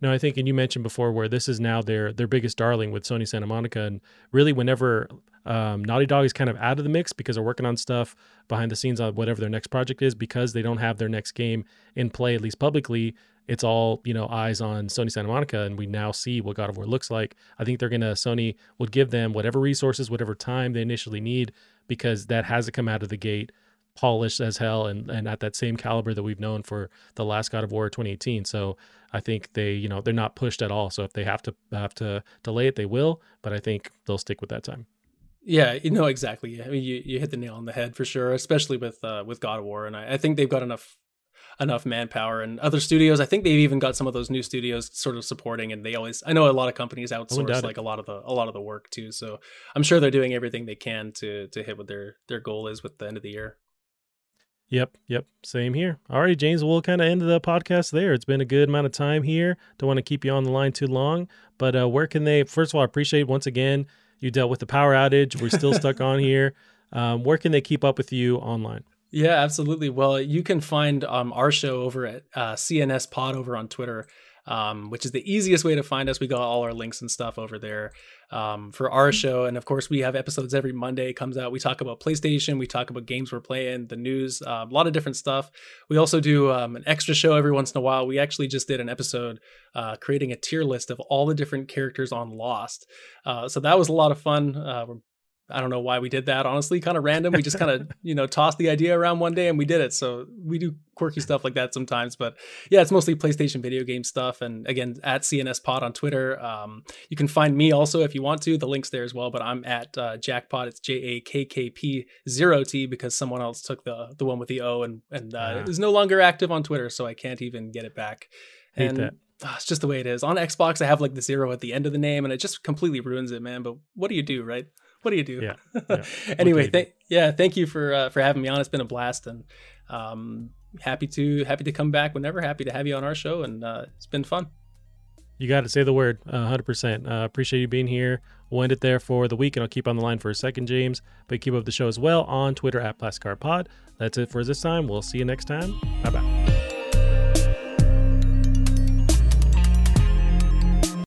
no i think and you mentioned before where this is now their their biggest darling with sony santa monica and really whenever um, naughty dog is kind of out of the mix because they're working on stuff behind the scenes on whatever their next project is because they don't have their next game in play at least publicly it's all you know eyes on Sony Santa Monica, and we now see what God of War looks like. I think they're gonna Sony will give them whatever resources, whatever time they initially need because that has to come out of the gate polished as hell and, and at that same caliber that we've known for the last God of War 2018. So I think they, you know, they're not pushed at all. So if they have to have to delay it, they will. But I think they'll stick with that time. Yeah, you know exactly. I mean, you, you hit the nail on the head for sure, especially with uh, with God of War, and I, I think they've got enough enough manpower and other studios. I think they've even got some of those new studios sort of supporting, and they always. I know a lot of companies outsource like a lot of the a lot of the work too. So I'm sure they're doing everything they can to to hit what their their goal is with the end of the year. Yep, yep, same here. All right, James, we'll kind of end the podcast there. It's been a good amount of time here. Don't want to keep you on the line too long, but uh, where can they? First of all, I appreciate once again you dealt with the power outage. We're still stuck on [LAUGHS] here. Um, where can they keep up with you online? Yeah, absolutely. Well, you can find um, our show over at uh, CNS Pod over on Twitter, um, which is the easiest way to find us. We got all our links and stuff over there um, for our show. And of course, we have episodes every Monday. Comes out. We talk about PlayStation. We talk about games we're playing, the news, uh, a lot of different stuff. We also do um, an extra show every once in a while. We actually just did an episode uh, creating a tier list of all the different characters on Lost. Uh, so that was a lot of fun. Uh, we're I don't know why we did that. Honestly, kind of random. We just kind of [LAUGHS] you know tossed the idea around one day and we did it. So we do quirky stuff like that sometimes. But yeah, it's mostly PlayStation video game stuff. And again, at CNS Pod on Twitter. Um, you can find me also if you want to. The link's there as well. But I'm at uh, Jackpot. It's J A K K P zero T because someone else took the the one with the O and and uh, yeah. is no longer active on Twitter, so I can't even get it back. Hate and that. Oh, it's just the way it is. On Xbox, I have like the zero at the end of the name, and it just completely ruins it, man. But what do you do, right? What do you do? Yeah. [LAUGHS] yeah. anyway, th- yeah, thank you for uh, for having me on. It's been a blast, and um, happy to happy to come back whenever. Happy to have you on our show, and uh, it's been fun. You got to say the word, hundred uh, percent. Appreciate you being here. We'll end it there for the week, and I'll keep on the line for a second, James. But keep up the show as well on Twitter at Plastic Pod. That's it for this time. We'll see you next time. Bye bye.